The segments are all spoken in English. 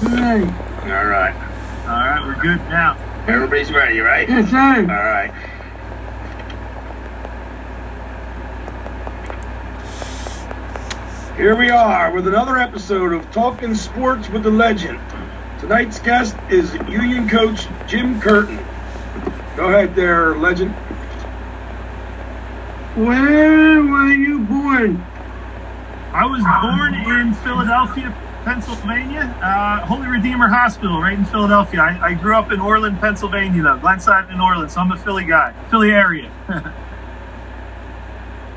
Hey. All right. All right, we're good now. Everybody's ready, right? Yes, sir. right. Here we are with another episode of Talking Sports with the Legend. Tonight's guest is Union coach Jim Curtin. Go ahead there, Legend. Where were you born? I was born in Philadelphia, Pennsylvania, uh, Holy Redeemer Hospital, right in Philadelphia. I, I grew up in Oreland, Pennsylvania, though, Glenside in Oreland, so I'm a Philly guy, Philly area.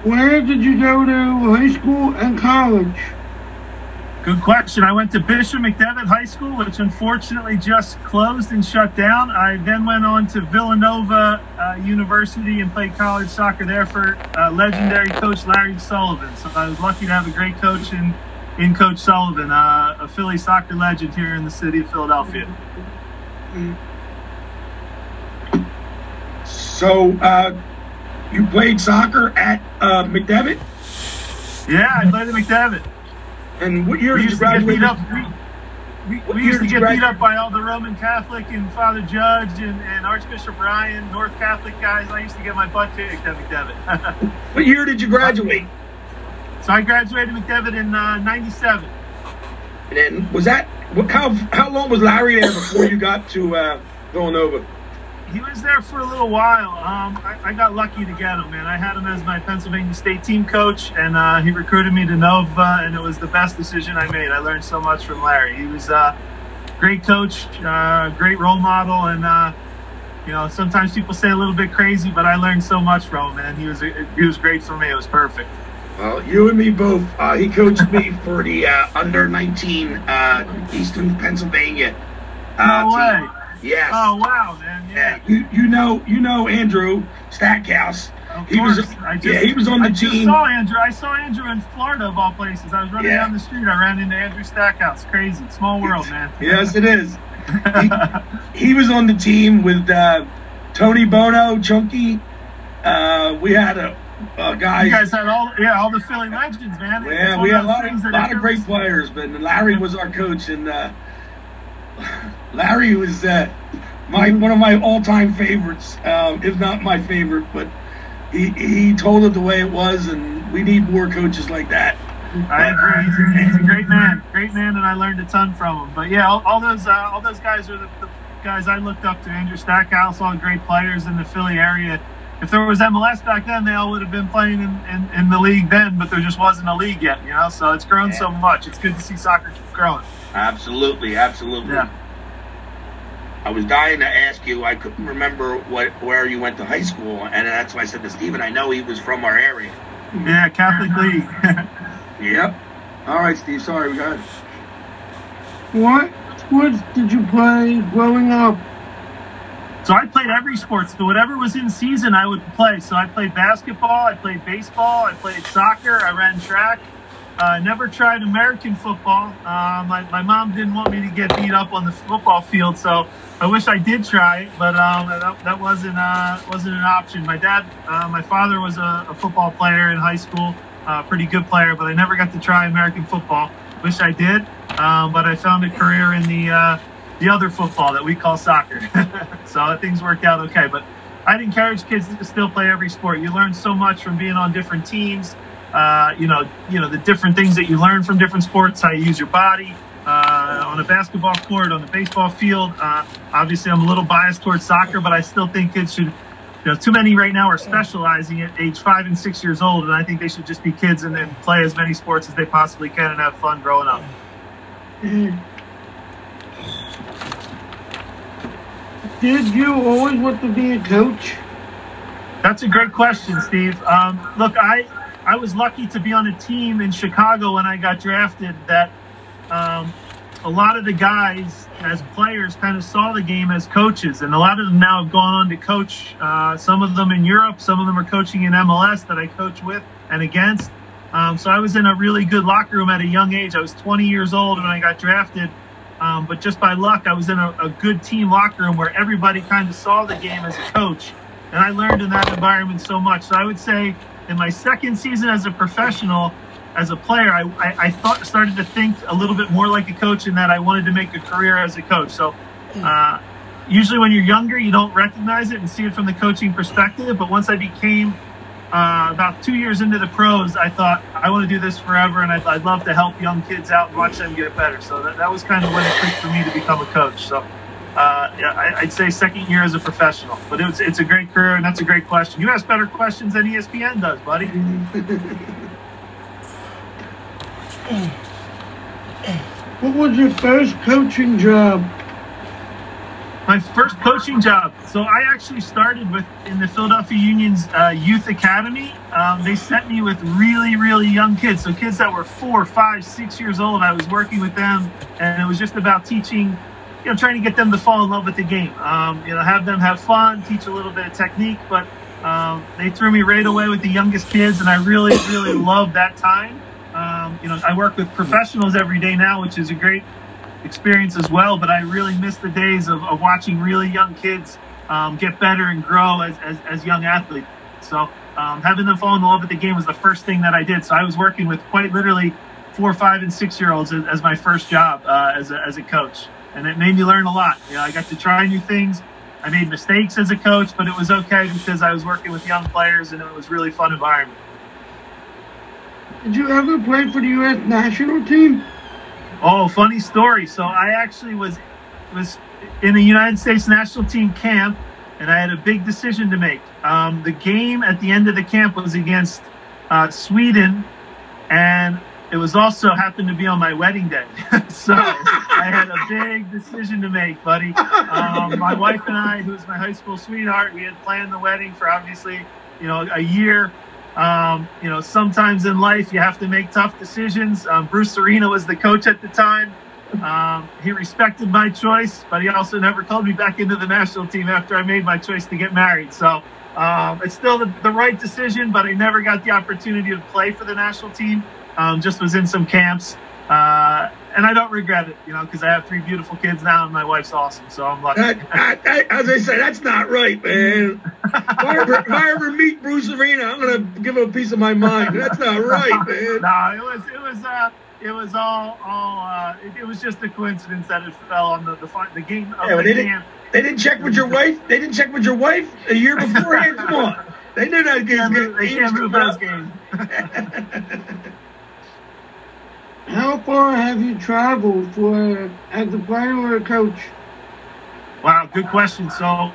Where did you go to high school and college? Good question. I went to Bishop McDevitt High School, which unfortunately just closed and shut down. I then went on to Villanova uh, University and played college soccer there for uh, legendary coach Larry Sullivan. So I was lucky to have a great coach in, in Coach Sullivan, uh, a Philly soccer legend here in the city of Philadelphia. So, uh, you played soccer at uh, McDevitt? Yeah, I played at McDevitt. And what year We did you used to get graduate? beat up. We, we, What we year used to get beat up by all the Roman Catholic and Father Judge and, and Archbishop Ryan, North Catholic guys. I used to get my butt kicked at McDevitt. What year did you graduate? So I graduated McDevitt in uh, 97. And then was that what- how how long was Larry there before you got to uh, Villanova? He was there for a little while. Um, I, I got lucky to get him, man. I had him as my Pennsylvania State team coach, and uh, he recruited me to Nova, and it was the best decision I made. I learned so much from Larry. He was a great coach, uh, great role model, and uh, you know sometimes people say a little bit crazy, but I learned so much from him, man. He was he was great for me. It was perfect. Well, you and me both. Uh, he coached me for the uh, under 19 uh, Eastern Pennsylvania. Uh, No way. team. Yes. Oh wow, man! Yeah, Yeah. you you know you know Andrew Stackhouse. Of He was- course. I just, yeah, he was on the I team. saw Andrew. I saw Andrew in Florida of all places. I was running Yeah. down the street. I ran into Andrew Stackhouse. Crazy, small world, man. Yes, it is. He, he was on the team with uh, Tony Bono, Chunky. Uh, we had a, a guy. you guys had all, yeah, all the Philly legends, man. Yeah, we had a lot of, lot of great players, but Larry was our coach, and uh, Larry was uh, my one of my all-time favorites, um, if not my favorite. But he he told it the way it was, and we need more coaches like that. I agree. He's a, he's a great man, great man, and I learned a ton from him. But yeah, all, all those uh, all those guys are the, the guys I looked up to. Andrew Stackhouse, all great players in the Philly area. If there was MLS back then, they all would have been playing in, in, in the league then, but there just wasn't a league yet, you know. So it's grown so much. It's good to see soccer keep growing. Absolutely, absolutely. Yeah. I was dying to ask you. I couldn't remember what where you went to high school, and that's why I said to Steven, I know he was from our area. Yeah, Catholic League. Yep. All right, Steve. Sorry, we got. it. What sports did you play growing up? So I played every sport. So whatever was in season, I would play. So I played basketball, I played baseball, I played soccer, I ran track. Uh, never tried American football. Uh, my, my mom didn't want me to get beat up on the football field, so I wish I did try it, but um, that, that wasn't uh, wasn't an option. My dad, uh, my father was a, a football player in high school, uh, pretty good player, but I never got to try American football. Wish I did, um, but I found a career in the uh, the other football that we call soccer. so things worked out okay. But I'd encourage kids to still play every sport. You learn so much from being on different teams. Uh, you know, you know the different things that you learn from different sports, how you use your body uh, on a basketball court, on the baseball field. Uh, obviously, I'm a little biased towards soccer, but I still think kids should. You know, too many right now are specializing at age five and six years old, and I think they should just be kids and then play as many sports as they possibly can and have fun growing up. Did you always want to be a coach? That's a great question, Steve. Um, look, I I was lucky to be on a team in Chicago when I got drafted that um, a lot of the guys as players kind of saw the game as coaches, and a lot of them now have gone on to coach. Uh, some of them in Europe, some of them are coaching in MLS that I coach with and against. Um, so I was in a really good locker room at a young age. I was 20 years old when I got drafted. Um, but just by luck, I was in a, a good team locker room where everybody kind of saw the game as a coach. And I learned in that environment so much. So I would say in my second season as a professional, as a player, I, I, I, thought started to think a little bit more like a coach, in that I wanted to make a career as a coach. So. Uh, usually, when you're younger, you don't recognize it and see it from the coaching perspective. But once I became uh, about two years into the pros, I thought I want to do this forever, and I'd, I'd, love to help young kids out and watch them get better. So that, that was kind of when it clicked for me to become a coach. So uh, yeah, I, would say second year as a professional, but it's it's a great career, and that's a great question. You ask better questions than ESPN does, buddy. what was your first coaching job? My first coaching job. So I actually started with in the Philadelphia Union's uh, youth academy. Um, they sent me with really, really young kids. So kids that were four, five, six years old. I was working with them, and it was just about teaching, you know, trying to get them to fall in love with the game. Um, you know, have them have fun, teach a little bit of technique. But um, they threw me right away with the youngest kids, and I really, really loved that time. Um, you know, I work with professionals every day now, which is a great experience as well. But I really miss the days of, of watching really young kids um, get better and grow as, as, as young athletes. So um, having them fall in love with the game was the first thing that I did. So I was working with quite literally four, five, and six year olds as, as, my first job uh, as, a, as a coach. And it made me learn a lot. You know, I got to try new things. I made mistakes as a coach, but it was okay because I was working with young players and it was really fun environment. Did you ever play for the U.S. national team? Oh, funny story. So I actually was was in a United States national team camp, and I had a big decision to make. Um, the game at the end of the camp was against uh, Sweden, and it was also happened to be on my wedding day. so I had a big decision to make, buddy. Um, my wife and I, who's my high school sweetheart, we had planned the wedding for obviously, you know, a year um, you know, sometimes in life you have to make tough decisions. Um, Bruce Arena was the coach at the time. Um, he respected my choice, but he also never called me back into the national team after I made my choice to get married. So um, it's still the, the, right decision, but I never got the opportunity to play for the national team. Um, just was in some camps. Uh, and I don't regret it, you know, because I have three beautiful kids now, and my wife's awesome, so I'm lucky. That, as I say, that's not right, man. if, I ever, if I ever meet Bruce Arena, I'm gonna give him a piece of my mind. That's not right, man. no, it was it was uh, it was all all uh, it, it, was just a coincidence that it fell on the the, the game of yeah, the they Didn't, they didn't check with your wife. They didn't check with your wife a year beforehand. Come on, they knew that game. They can't move those games. How far have you traveled for as a player or a coach? Wow, good question. So,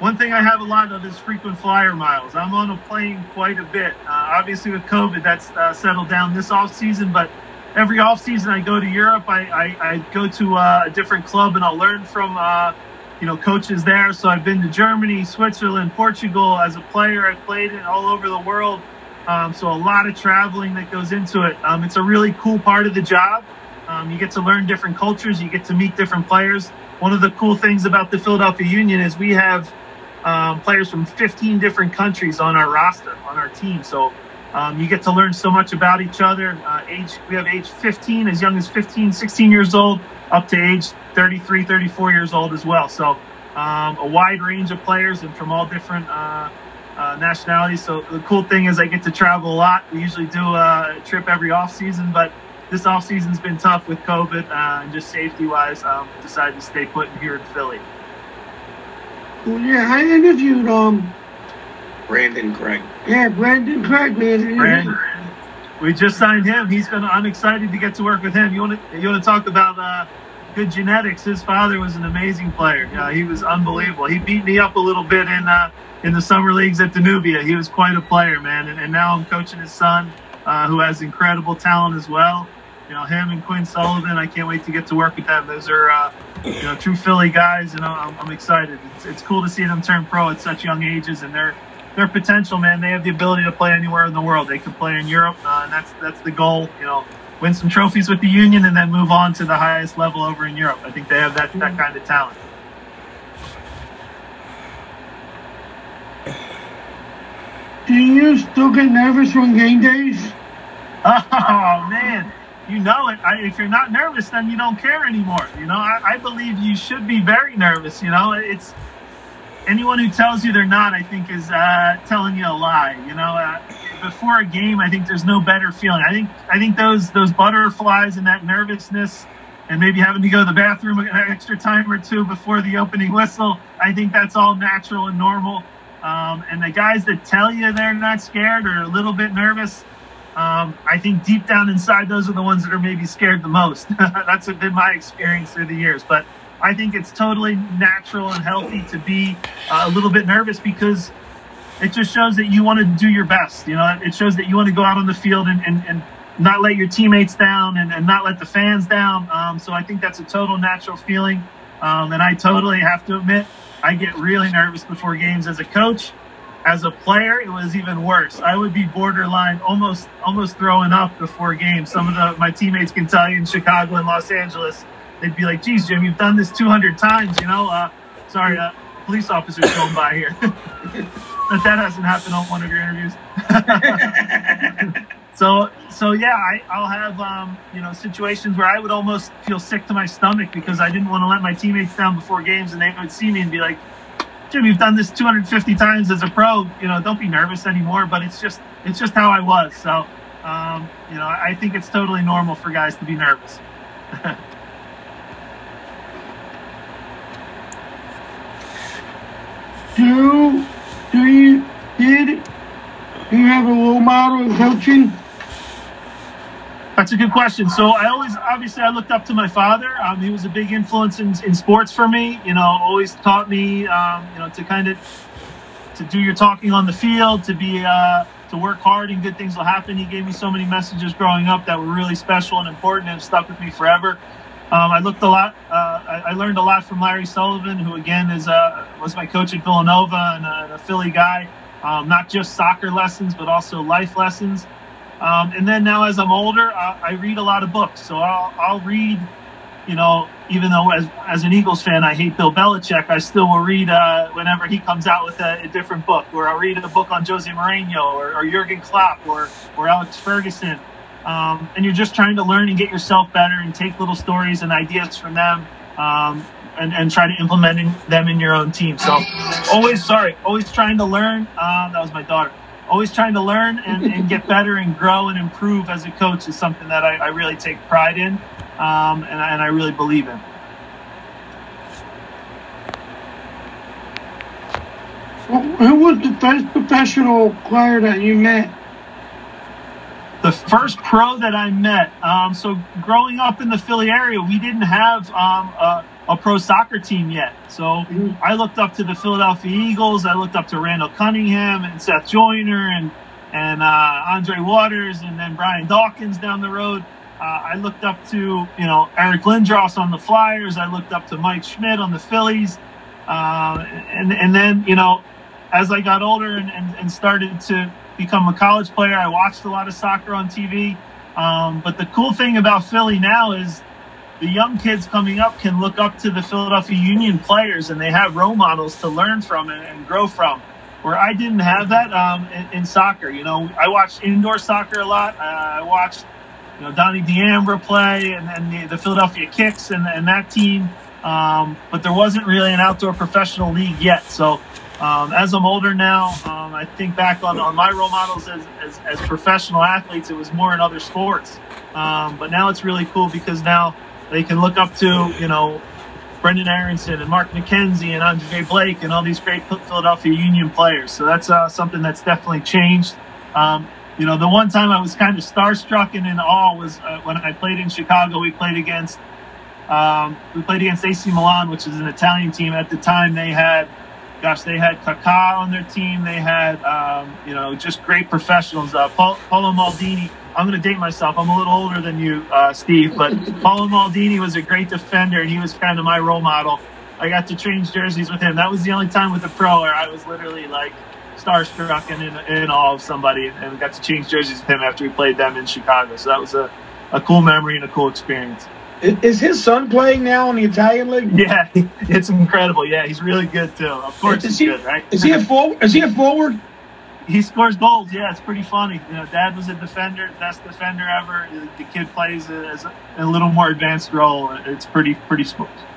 one thing I have a lot of is frequent flyer miles. I'm on a plane quite a bit. Uh, obviously, with COVID, that's uh, settled down this off season, but every off season I go to Europe. I, I, I go to uh, a different club and I'll learn from uh, you know coaches there. So I've been to Germany, Switzerland, Portugal as a player. I've played in all over the world. Um, so a lot of traveling that goes into it. Um, it's a really cool part of the job. Um, you get to learn different cultures. You get to meet different players. One of the cool things about the Philadelphia Union is we have um, players from 15 different countries on our roster, on our team. So um, you get to learn so much about each other. Uh, age we have age 15, as young as 15, 16 years old, up to age 33, 34 years old as well. So um, a wide range of players and from all different. Uh, uh, nationalities. So the cool thing is I get to travel a lot. We usually do a trip every off season, but this off season's been tough with COVID uh, and just safety wise. Um, decided to stay put here in Philly. Well, yeah, I interviewed um Brandan Craig. Yeah, Brandan Craig, man. Brandon. We just signed him. He's gonna. I'm excited to get to work with him. You want to? You want to talk about uh, good genetics? His father was an amazing player. Yeah, he was unbelievable. He beat me up a little bit in uh, in the summer leagues at Danubia. He was quite a player, man. And, and now I'm coaching his son, uh, who has incredible talent as well. You know, him and Quinn Sullivan, I can't wait to get to work with them. Those are, uh, you know, true Philly guys, and I'm, I'm excited. It's, it's cool to see them turn pro at such young ages, and their their potential, man. They have the ability to play anywhere in the world. They can play in Europe, uh, and that's that's the goal. You know, win some trophies with the Union, and then move on to the highest level over in Europe. I think they have that that kind of talent. Do you still get nervous on game days? Oh man, you know it. I, if you're not nervous, then you don't care anymore. You know, I, I, believe you should be very nervous. You know, it's anyone who tells you they're not, I think, is uh, telling you a lie. You know, uh, before a game, I think there's no better feeling. I think I think those those butterflies and that nervousness, and maybe having to go to the bathroom an extra time or two before the opening whistle. I think that's all natural and normal. Um, and the guys that tell you they're not scared or a little bit nervous, um, I think deep down inside, those are the ones that are maybe scared the most. that's been my experience through the years. But I think it's totally natural and healthy to be uh, a little bit nervous because it just shows that you want to do your best. You know, it shows that you want to go out on the field and, and, and not let your teammates down and, and not let the fans down. Um, so I think that's a total natural feeling. Um, and I totally have to admit, I get really nervous before games as a coach. As a player, it was even worse. I would be borderline, almost almost throwing up before games. Some of the my teammates can tell you in Chicago and Los Angeles, they'd be like, "Geez, Jim, you've done this 200 times." You know, uh, sorry, uh, police officers going by here. but that hasn't happened on one of your interviews. so so yeah, I, I'll have um, you know situations where I would almost feel sick to my stomach because I didn't want to let my teammates down before games, and they would see me and be like, "Jim, you've done this 250 times as a pro. You know, don't be nervous anymore." But it's just it's just how I was. So um, you know, I think it's totally normal for guys to be nervous. do do you did you have a role model in coaching? That's a good question. So I always, obviously, I looked up to my father. Um, he was a big influence in, in sports for me. You know, always taught me, um, you know, to kind of to do your talking on the field, to be uh, to work hard, and good things will happen. He gave me so many messages growing up that were really special and important, and stuck with me forever. Um, I looked a lot. Uh, I, I, learned a lot from Larry Sullivan, who again is uh, was my coach at Villanova and a, a Philly guy. Um, not just soccer lessons, but also life lessons. Um, and then now, as I'm older, I, I, read a lot of books. So I'll, I'll read, you know, even though as, as an Eagles fan, I hate Bill Belichick, I still will read uh, whenever he comes out with a, a, different book, or I'll read a book on Jose Mourinho or, or Jurgen Klopp or, or Alex Ferguson. Um, and you're just trying to learn and get yourself better and take little stories and ideas from them um, and, and try to implement them in your own team. So always, sorry, always trying to learn. Uh, that was my daughter always trying to learn and, and, get better and grow and improve as a coach is something that I, I really take pride in um, and, and I really believe in. Who was the first professional player that you met? The first pro that I met. Um, so growing up in the Philly area, we didn't have um, a, a pro soccer team yet. So. I looked up to the Philadelphia Eagles. I looked up to Randall Cunningham and Seth Joyner and and uh, Andre Waters and then Brian Dawkins down the road. Uh, I looked up to you know Eric Lindros on the Flyers. I looked up to Mike Schmidt on the Phillies, uh, and and then you know as I got older and, and, and, started to become a college player, I watched a lot of soccer on TV. Um, but the cool thing about Philly now is the young kids coming up can look up to the Philadelphia Union players and they have role models to learn from and, and grow from. Where I didn't have that um, in, in, soccer. You know, I watched indoor soccer a lot. Uh, I watched, you know, Donnie D'Ambra play and, and the, the, Philadelphia KiXX and, and that team. Um, but there wasn't really an outdoor professional league yet. So um, as I'm older now, um, I think back on, on my role models as, as, as, professional athletes, it was more in other sports. Um, but now it's really cool because now they can look up to, you know, Brendan Aaronson and Mark McKenzie and Andre Blake and all these great Philadelphia Union players. So that's uh, something that's definitely changed. Um, you know, the one time I was kind of starstruck and in awe was uh, when I played in Chicago. We played against um, we played against AC Milan, which is an Italian team. At the time, they had, gosh, they had Kaká on their team. They had, um, you know, just great professionals. Uh, Paolo Maldini I'm going to date myself. I'm a little older than you, uh, Steve, but Paolo Maldini was a great defender, and he was kind of my role model. I got to change jerseys with him. That was the only time with a pro where I was literally like starstruck and in, in awe of somebody, and got to change jerseys with him after we played them in Chicago. So that was a, a cool memory and a cool experience. Is his son playing now in the Italian league? Yeah, it's incredible. Yeah, he's really good too. Of course, is he's he, good, right? Is he a forward? Is he a forward? he scores goals. Yeah, it's pretty funny. You know, Dad was a defender, best defender ever. The kid plays as a, a little more advanced role. It's pretty, pretty,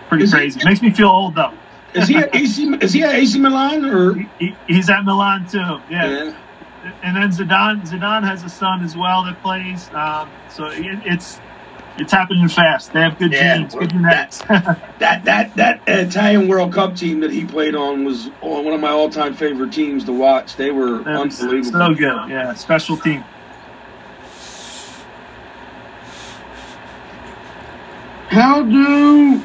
pretty is crazy. He, Makes me feel old though. Is he at AC? Is he at AC Milan or? He, he's at Milan too. Yeah. yeah. and then Zidane Zidane has a son as well that plays. Um, so it, it's it's happening fast. They have good Yeah, teams, good genetics. That that that Italian World Cup team that he played on was one of my all-time favorite teams to watch. They were That's unbelievable. So good, yeah. Special team. How do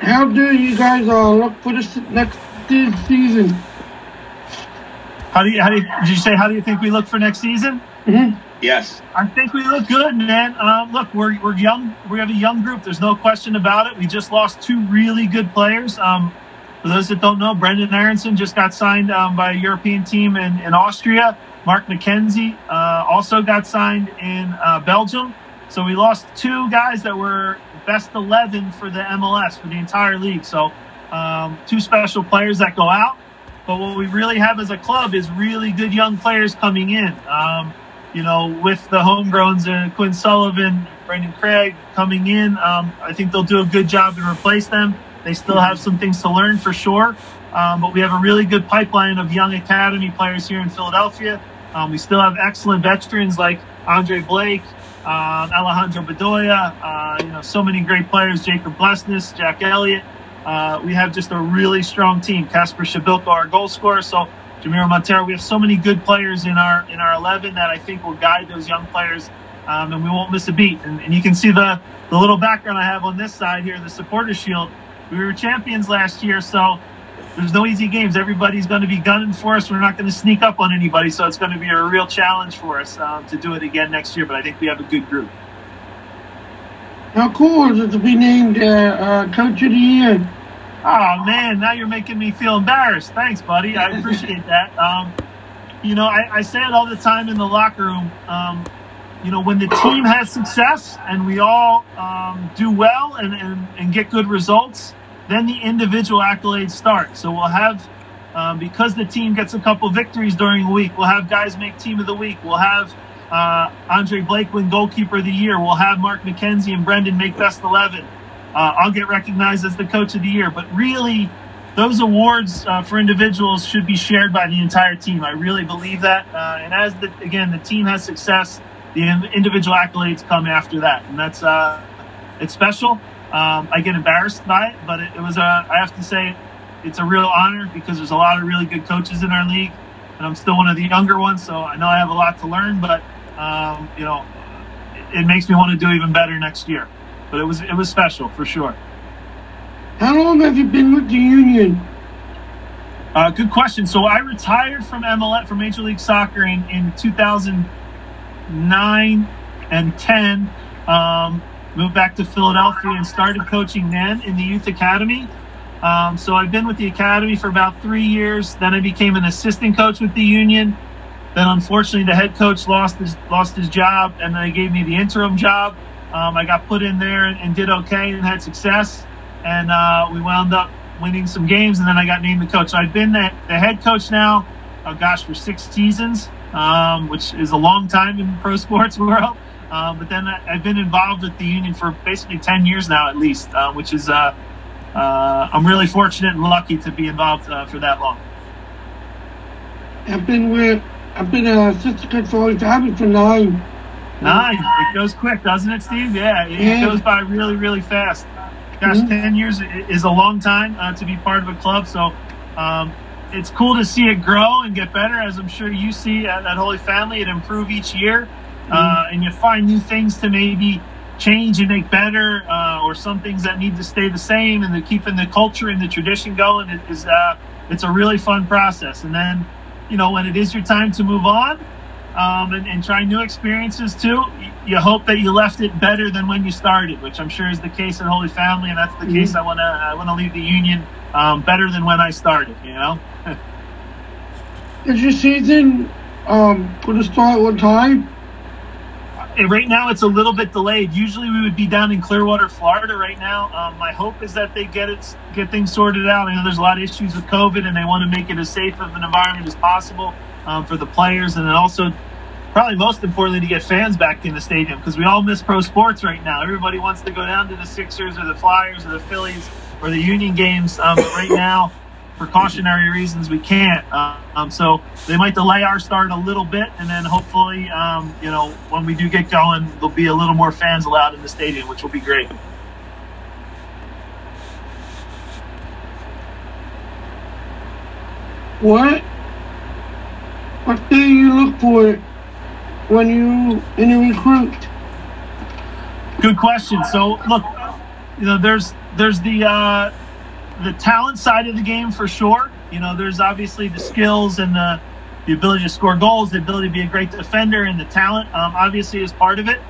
how do you guys uh, look for this next season? How do you how do you, did you say how do you think we look for next season? hmm Yes. I think we look good, man. Um, look, we're, we're young. We have a young group. There's no question about it. We just lost two really good players. Um, for those that don't know, Brendan Aaronson just got signed um, by a European team in, in Austria. Mark McKenzie uh, also got signed in uh, Belgium. So we lost two guys that were best 11 for the MLS for the entire league. So um, two special players that go out. But what we really have as a club is really good young players coming in. Um, you know, with the homegrowns and Quinn Sullivan, Brandan Craig coming in, um, I think they'll do a good job and replace them. They still have some things to learn for sure, um, but we have a really good pipeline of young academy players here in Philadelphia. Um, we still have excellent veterans like Andre Blake, um, Alejandro Bedoya, uh, you know, so many great players, Jakob Glesnes, Jack Elliott. Uh, we have just a really strong team. Kacper Przybyłko, our goal scorer. So Jamiro Monteiro. We have so many good players in our in our 11 that I think will guide those young players, um, and we won't miss a beat. And, and you can see the the little background I have on this side here, the supporter shield. We were champions last year, so there's no easy games. Everybody's going to be gunning for us. We're not going to sneak up on anybody, so it's going to be a real challenge for us um, to do it again next year. But I think we have a good group. How cool is it to be named uh, uh, Coach of the Year? Oh man, now you're making me feel embarrassed. Thanks, buddy. I appreciate that. Um, you know, I, I say it all the time in the locker room. Um, you know, when the team has success and we all um, do well and, and, and get good results, then the individual accolades start. So we'll have, um, because the team gets a couple victories during the week, we'll have guys make team of the week. We'll have uh, Andre Blake win goalkeeper of the year. We'll have Mark McKenzie and Brendan make best 11. Uh, I'll get recognized as the coach of the year. But really, those awards uh, for individuals should be shared by the entire team. I really believe that. Uh, and as the, again, the team has success, the individual accolades come after that, and that's uh, it's special. Um, I get embarrassed by it, but it, it was a. I have to say, it's a real honor because there's a lot of really good coaches in our league, and I'm still one of the younger ones, so I know I have a lot to learn. But um, you know, it, it makes me want to do even better next year but it was it was special for sure. How long have you been with the Union? Uh, good question. So I retired from MLS from Major League Soccer in, in 2009 and 10. Um, moved back to Philadelphia and started coaching then in the youth academy. Um, so I've been with the academy for about three years. Then I became an assistant coach with the Union. Then unfortunately the head coach lost his lost his job, and they gave me the interim job. Um, I got put in there and, and, did okay and had success. And uh, we wound up winning some games, and then I got named the coach. So I've been the, the head coach now, oh gosh, for six seasons, um, which is a long time in pro sports world. Uh, but then I, have been involved with the union for basically 10 years now, at least, uh, which is, uh, uh, I'm really fortunate and lucky to be involved uh, for that long. I've been with, I've been an assistant coach for Family for nine. Nine. It goes quick, doesn't it, Steve? Yeah, it Yeah. goes by really, really fast. Gosh, Mhm. 10 years is a long time uh, to be part of a club. So um, it's cool to see it grow and get better, as I'm sure you see at, at Holy Family. It improve each year, uh, and you find new things to maybe change and make better, uh, or some things that need to stay the same, and they're keeping the culture and the tradition going. It is uh, it's a really fun process. And then, you know, when it is your time to move on, um, and, and try new experiences too. You hope that you left it better than when you started, which I'm sure is the case at Holy Family, and that's the Mhm. case. I want to I want to leave the union um, better than when I started. You know, Is your season um, going to start what time? Right now it's a little bit delayed. Usually we would be down in Clearwater, Florida, right now. Um, my hope is that they get it get things sorted out. I know there's a lot of issues with COVID, and they want to make it as safe of an environment as possible um, for the players, and then also probably most importantly to get fans back in the stadium because we all miss pro sports right now. Everybody wants to go down to the Sixers or the Flyers or the Phillies or the Union games. Um, but right now, precautionary reasons, we can't. Uh, um, so they might delay our start a little bit, and then hopefully, um, you know, when we do get going, there'll be a little more fans allowed in the stadium, which will be great. What? What do you look for when you in a recruit? Good question. So look, you know, there's there's the uh, the talent side of the game for sure. You know, there's obviously the skills and the the ability to score goals, the ability to be a great defender, and the talent um, obviously is part of it.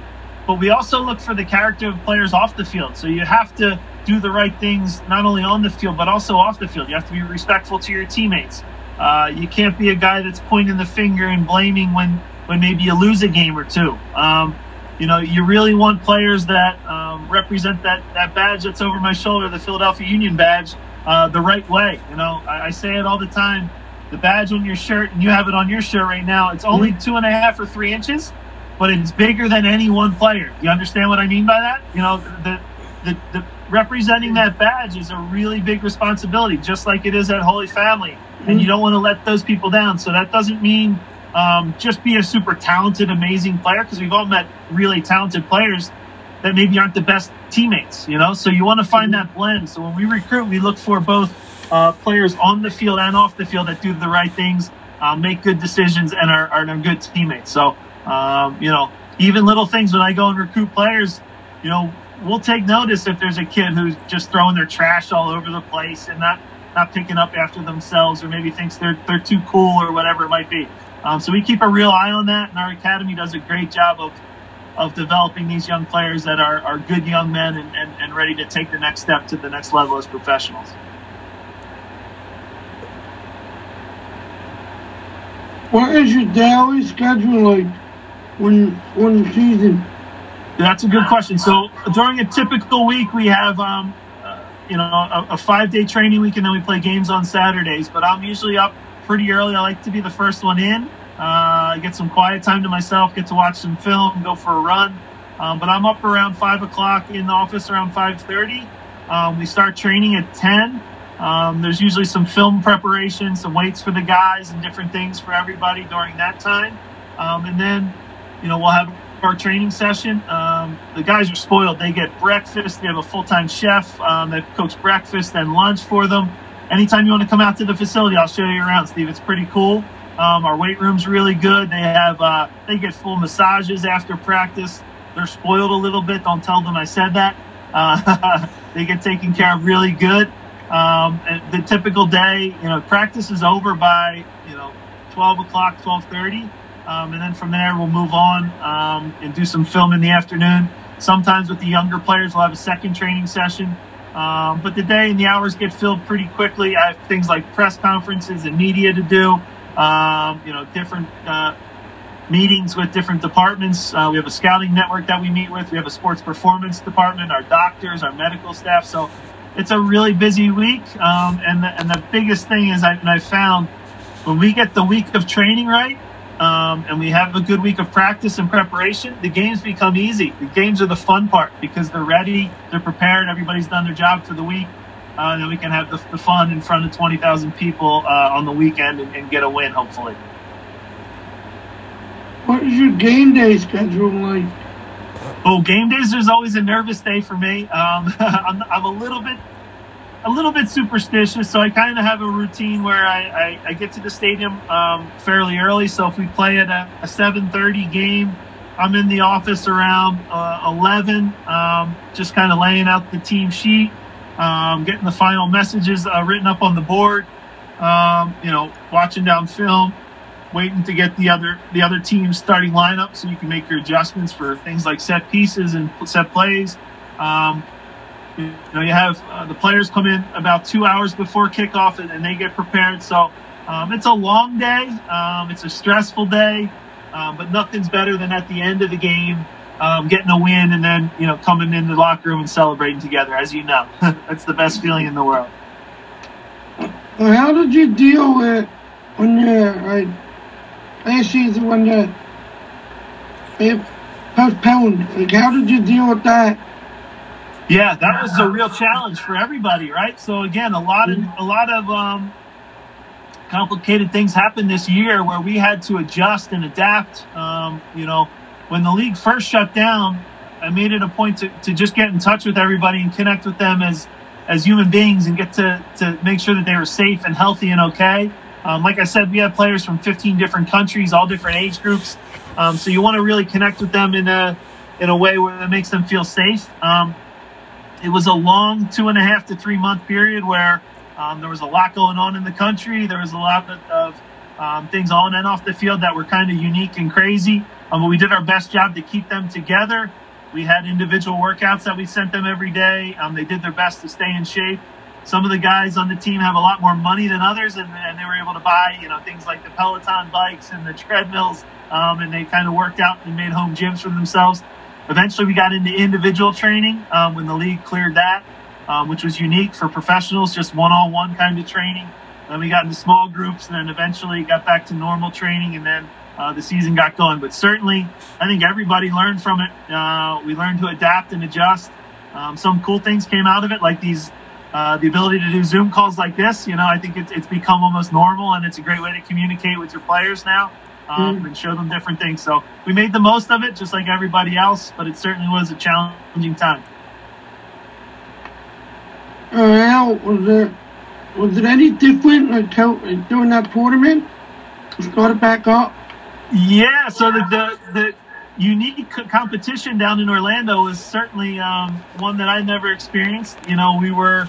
But we also look for the character of players off the field. So you have to do the right things not only on the field but also off the field. You have to be respectful to your teammates. Uh, you can't be a guy that's pointing the finger and blaming when when maybe you lose a game or two. Um, you know, you really want players that um, represent that that badge that's over my shoulder, the Philadelphia Union badge, uh, the right way. You know, I, I, say it all the time. The badge on your shirt, and you have it on your shirt right now. It's only mm-hmm. two and a half or three inches, but it's bigger than any one player. You understand what I mean by that? You know, the the, the representing that badge is a really big responsibility, just like it is at Holy Family and you don't want to let those people down. So that doesn't mean um, just be a super talented, amazing player because we've all met really talented players that maybe aren't the best teammates, you know? So you want to find that blend. So when we recruit, we look for both uh, players on the field and off the field that do the right things, uh, make good decisions, and are, are good teammates. So, um, you know, even little things when I go and recruit players, you know, we'll take notice if there's a kid who's just throwing their trash all over the place and not not picking up after themselves or maybe thinks they're they're too cool or whatever it might be. Um, so we keep a real eye on that, and our academy does a great job of of developing these young players that are, are good young men and, and, and ready to take the next step to the next level as professionals. What is your daily schedule like when when season? That's a good question. So during a typical week, we have um, you know, a, a five day training week, and then we play games on Saturdays. But I'm usually up pretty early. I like to be the first one in. Uh, get some quiet time to myself, get to watch some film, go for a run. Um, but I'm up around five o'clock in the office around five thirty. Um, we start training at ten. Um, there's usually some film preparation, some weights for the guys, and different things for everybody during that time. Um, and then, you know, we'll have our training session. Um, the guys are spoiled. They get breakfast. They have a full time chef um, that cooks breakfast and lunch for them. Anytime you want to come out to the facility, I'll show you around, Steve. It's pretty cool. Um, our weight room's really good. They have uh, they get full massages after practice. They're spoiled a little bit. Don't tell them I said that. Uh, they get taken care of really good. Um, the typical day, you know, practice is over by you know 12 o'clock, 12:30 um, and then from there, we'll move on um, and do some film in the afternoon. Sometimes with the younger players, we'll have a second training session. Um, but the day and the hours get filled pretty quickly. I have things like press conferences and media to do. Um, you know, different uh, meetings with different departments. Uh, we have a scouting network that we meet with. We have a sports performance department, our doctors, our medical staff. So it's a really busy week. Um, and, the, and the biggest thing is, I, and I found when we get the week of training right, um, and we have a good week of practice and preparation, the games become easy. The games are the fun part because they're ready, they're prepared, everybody's done their job for the week. Uh, and then we can have the, the fun in front of 20,000 people uh, on the weekend and, and, get a win, hopefully. What is your game day schedule like? Oh, game days, there's always a nervous day for me. Um, I'm, I'm a little bit a little bit superstitious, so I kind of have a routine where I, I, I get to the stadium um, fairly early. So if we play at a, a 7:30 game, I'm in the office around uh, 11, um, just kind of laying out the team sheet, um, getting the final messages uh, written up on the board. Um, you know, watching down film, waiting to get the other the other team's starting lineup so you can make your adjustments for things like set pieces and set plays. Um, you know, you have uh, the players come in about two hours before kickoff and, and they get prepared. So um, it's a long day. Um, it's a stressful day, um, but nothing's better than at the end of the game um, getting a win and then you know coming in the locker room and celebrating together. As you know, that's the best feeling in the world. How did you deal with when you like last season when you postponed? Like, how did you deal with that? Yeah, that was a real challenge for everybody, right? So again, a lot of a lot of um, complicated things happened this year where we had to adjust and adapt. Um, you know, when the league first shut down, I made it a point to, to just get in touch with everybody and connect with them as as human beings and get to to make sure that they were safe and healthy and okay. Um, like I said, we have players from 15 different countries, all different age groups. Um, so you want to really connect with them in a in a way where it makes them feel safe. Um, it was a long two and a half to three month period where um, there was a lot going on in the country. There was a lot of, um, things on and off the field that were kind of unique and crazy. Um, but we did our best job to keep them together. We had individual workouts that we sent them every day. Um, they did their best to stay in shape. Some of the guys on the team have a lot more money than others, and, and they were able to buy, you know, things like the Peloton bikes and the treadmills, um, and they kind of worked out and made home gyms for themselves. Eventually, we got into individual training um, when the league cleared that, um, which was unique for professionals, just one-on-one kind of training. Then we got into small groups, and then eventually got back to normal training, and then uh, the season got going. But certainly, I think everybody learned from it. Uh, we learned to adapt and adjust. Um, some cool things came out of it, like these, uh, the ability to do Zoom calls like this. You know, I think it's, it's become almost normal, and it's a great way to communicate with your players now um, mm. and show them different things. So we made the most of it, just like everybody else, but it certainly was a challenging time. Uh, was it was it any different how, during that tournament? Started back up. Yeah, so the the, the unique competition down in Orlando was certainly um, one that I never experienced. You know, we were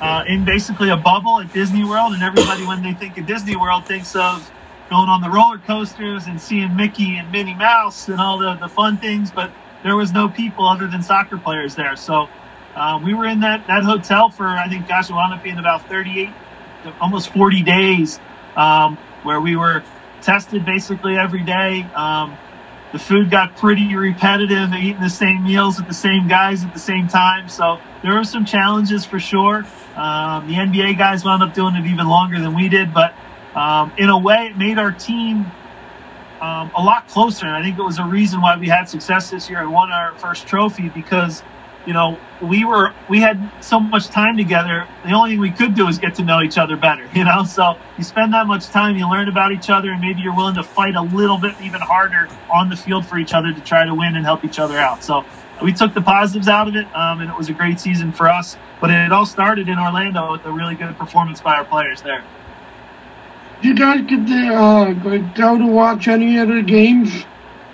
uh, in basically a bubble at Disney World, and everybody, when they think of Disney World, thinks of going on the roller coasters and seeing Mickey and Minnie Mouse and all the, the fun things, but there was no people other than soccer players there. So uh, we were in that, that hotel for, I think, gosh, it wound up being about 38, almost 40 days, um, where we were tested basically every day. Um, the food got pretty repetitive, eating the same meals with the same guys at the same time. So there were some challenges for sure. Um, the NBA guys wound up doing it even longer than we did, but um, in a way, it made our team um, a lot closer. And I think it was a reason why we had success this year and won our first trophy because, you know, we were we had so much time together. The only thing we could do is get to know each other better, you know. So you spend that much time, you learn about each other, and maybe you're willing to fight a little bit even harder on the field for each other to try to win and help each other out. So we took the positives out of it, um, and it was a great season for us. But it all started in Orlando with a really good performance by our players there you guys get to uh, go to watch any of the games?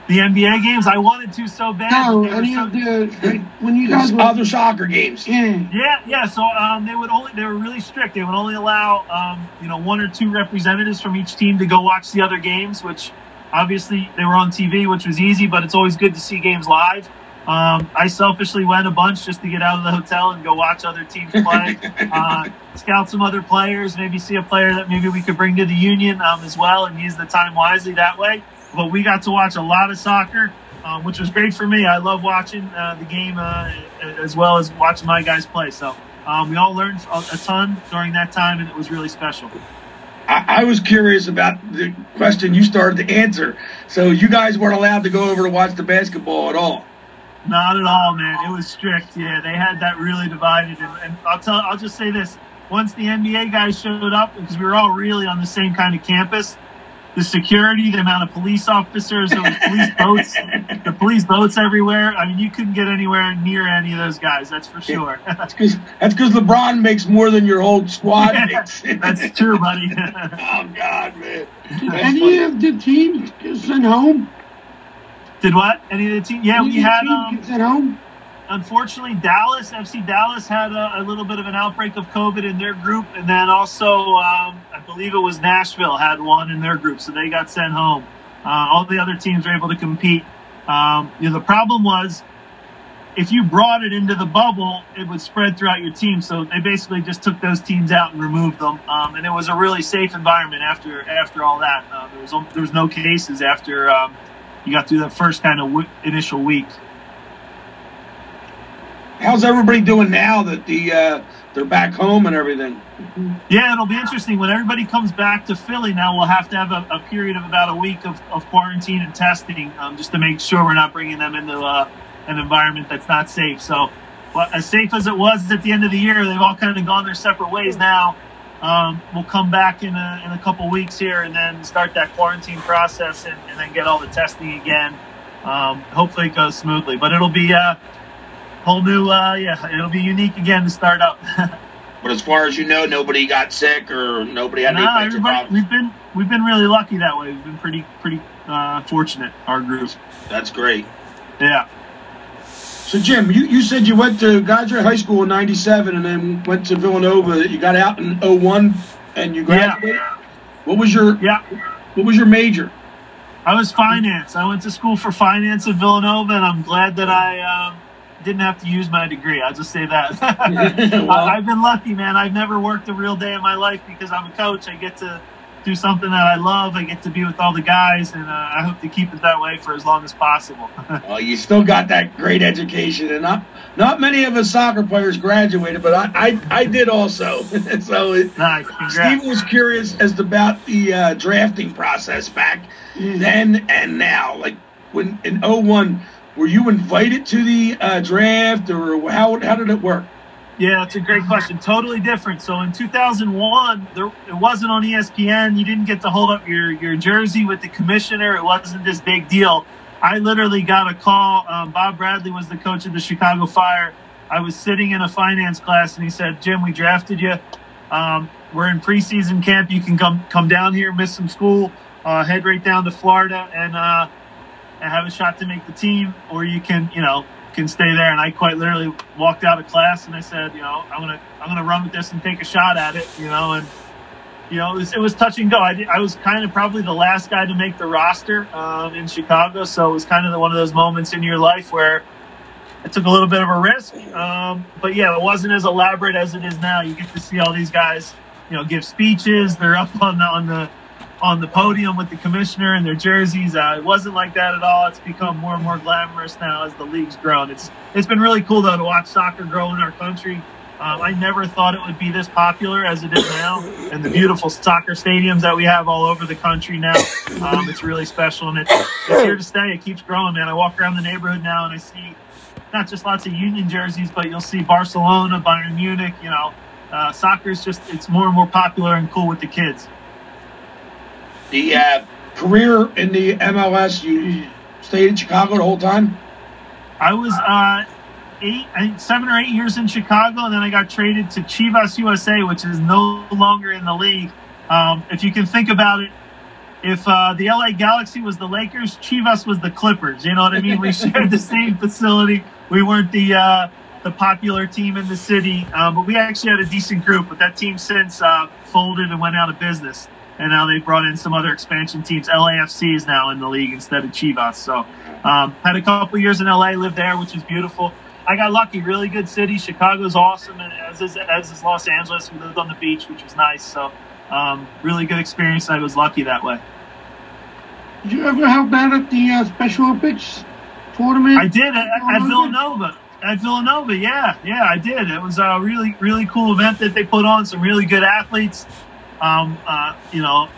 The NBA games? I wanted to so bad. No, any so, of the like, when you guys were, other soccer games. Yeah, yeah, yeah. So um, they would only they were really strict. They would only allow um, you know one or two representatives from each team to go watch the other games, which obviously they were on TV, which was easy. But it's always good to see games live. Um, I selfishly went a bunch just to get out of the hotel and go watch other teams play, uh, scout some other players, maybe see a player that maybe we could bring to the union um, as well and use the time wisely that way. But we got to watch a lot of soccer, um, which was great for me. I love watching uh, the game uh, as well as watching my guys play. So um, we all learned a ton during that time, and it was really special. I, I was curious about the question you started to answer. So you guys weren't allowed to go over to watch the basketball at all. Not at all, man. It was strict. Yeah, they had that really divided. And, and I'll tell, I'll just say this: once the NBA guys showed up, because we were all really on the same kind of campus, the security, the amount of police officers, there was police boats, the police boats everywhere. I mean, you couldn't get anywhere near any of those guys. That's for sure. that's because that's because LeBron makes more than your whole squad yeah, makes. that's true, buddy. oh God, man. Did any of the teams sent home? Did what? Any of the team? Yeah, we had. Um, at home. Unfortunately, Dallas FC Dallas had a, a, little bit of an outbreak of COVID in their group, and then also um, I believe it was Nashville had one in their group, so they got sent home. Uh, all the other teams were able to compete. Um, you know, the problem was if you brought it into the bubble, it would spread throughout your team. So they basically just took those teams out and removed them, um, and it was a really safe environment after after all that. Uh, there was there was no cases after um, you got through the first kind of w- initial week. How's everybody doing now that the uh, they're back home and everything? Yeah, it'll be interesting when everybody comes back to Philly. Now we'll have to have a, a period of about a week of, of quarantine and testing, um, just to make sure we're not bringing them into uh, an environment that's not safe. So well, as safe as it was at the end of the year, they've all kind of gone their separate ways now. Um, we'll come back in a, in a couple weeks here and then start that quarantine process and, and then get all the testing again. Um, hopefully it goes smoothly, but it'll be a whole new, uh, yeah, it'll be unique again to start up. but as far as you know, nobody got sick or nobody had nah, any problems. We've been we've been really lucky that way. We've been pretty pretty uh, fortunate. Our group. That's great. Yeah. So Jim, you, you said you went to graduate high school in '97 and then went to Villanova. You got out in 01 and you graduated. Yeah. What was your yeah? What was your major? I was finance. I went to school for finance at Villanova, and I'm glad that I um, didn't have to use my degree. I'll just say that. well, I've been lucky, man. I've never worked a real day in my life because I'm a coach. I get to do something that I love. I get to be with all the guys, and uh, I hope to keep it that way for as long as possible. well, you still got that great education, and not not many of us soccer players graduated, but I I, I did also. so it, nice. Steve was curious as to about the uh, drafting process back then and now. Like when in 01, were you invited to the uh, draft, or how how did it work? Yeah, it's a great question. Totally different. So in 2001, there, it wasn't on ESPN. You didn't get to hold up your, your jersey with the commissioner. It wasn't this big deal. I literally got a call. Um, Bob Bradley was the coach of the Chicago Fire. I was sitting in a finance class, and he said, "Jim, we drafted you. Um, we're in preseason camp. You can come come down here, miss some school, uh, head right down to Florida, and uh, and have a shot to make the team, or you can, you know, can stay there. And I quite literally walked out of class and I said, you know, I'm gonna I'm gonna run with this and take a shot at it, you know, and you know, it was, it was touch and go. I, I was kind of probably the last guy to make the roster um, in Chicago, so it was kind of the, one of those moments in your life where it took a little bit of a risk. Um, but yeah, it wasn't as elaborate as it is now. You get to see all these guys, you know, give speeches. They're up on the on the on the podium with the commissioner and their jerseys. Uh, it wasn't like that at all. It's become more and more glamorous now as the league's grown. It's it's been really cool though to watch soccer grow in our country. Um, I never thought it would be this popular as it is now, and the beautiful soccer stadiums that we have all over the country now. Um, it's really special, and it's, it's here to stay. It keeps growing, man. I walk around the neighborhood now, and I see not just lots of Union jerseys, but you'll see Barcelona, Bayern Munich. You know, uh, soccer is just it's more and more popular and cool with the kids. The uh, career in the MLS, you, you, stayed in Chicago the whole time. I was uh, eight, I think seven or eight years in Chicago, and then I got traded to Chivas USA, which is no longer in the league. Um, if you can think about it, if uh, the LA Galaxy was the Lakers, Chivas was the Clippers. You know what I mean? We shared the same facility. We weren't the uh, the popular team in the city, um, but we actually had a decent group. But that team since uh, folded and went out of business and now they brought in some other expansion teams. LAFC is now in the league instead of Chivas. So um, had a couple years in LA, lived there, which is beautiful. I got lucky, really good city. Chicago's awesome, and as is, as is Los Angeles. We lived on the beach, which was nice. So um, really good experience. I was lucky that way. Did you ever help out at the uh, Special Olympics tournament? I did at, at Villanova. At Villanova, yeah, yeah, I did. It was a really, really cool event that they put on. Some really good athletes. Um, uh, you know,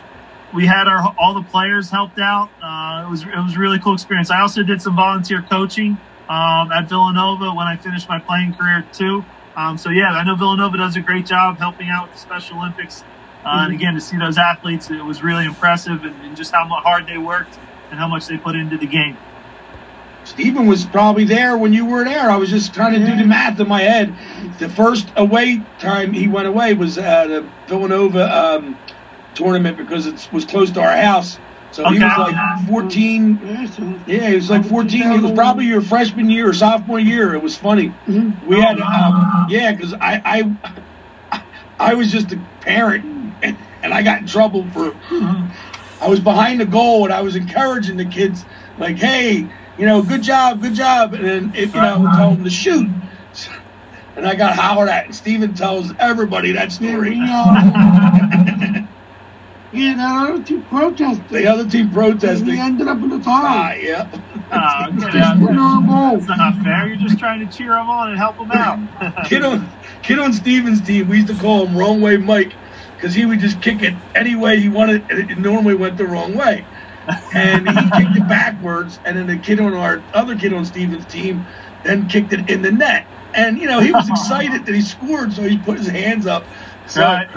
we had our all the players helped out. Uh, it was it was a really cool experience. I also did some volunteer coaching um, at Villanova when I finished my playing career too. Um, so yeah, I know Villanova does a great job helping out with the Special Olympics. Uh, mm-hmm. And again, to see those athletes, it was really impressive, and, and just how hard they worked and how much they put into the game. Stephen was probably there when you were there. I was just trying to do the math in my head. The first away time he went away was uh, the Villanova um, tournament because it was close to our house. So okay. he was like 14. Yeah, he was like 14. It was probably your freshman year or sophomore year. It was funny. Mm-hmm. We had, um, yeah, because I, I, I was just a parent and, and I got in trouble for. I was behind the goal and I was encouraging the kids, like, hey, you know, good job, good job. And then, if, you know, tell him to shoot. And I got hollered at. And Steven tells everybody that story. Yeah, that other team protested. The other team protested. He ended up in the tie. Ah, yeah. Uh, That's not fair. You're just trying to cheer him on and help him out. kid on, kid on Steven's team, we used to call him Wrong Way Mike because he would just kick it any way he wanted, and it normally went the wrong way and he kicked it backwards, and then the kid on our other kid on Steven's team then kicked it in the net. And, you know, he was excited that he scored, so he put his hands up. So Right.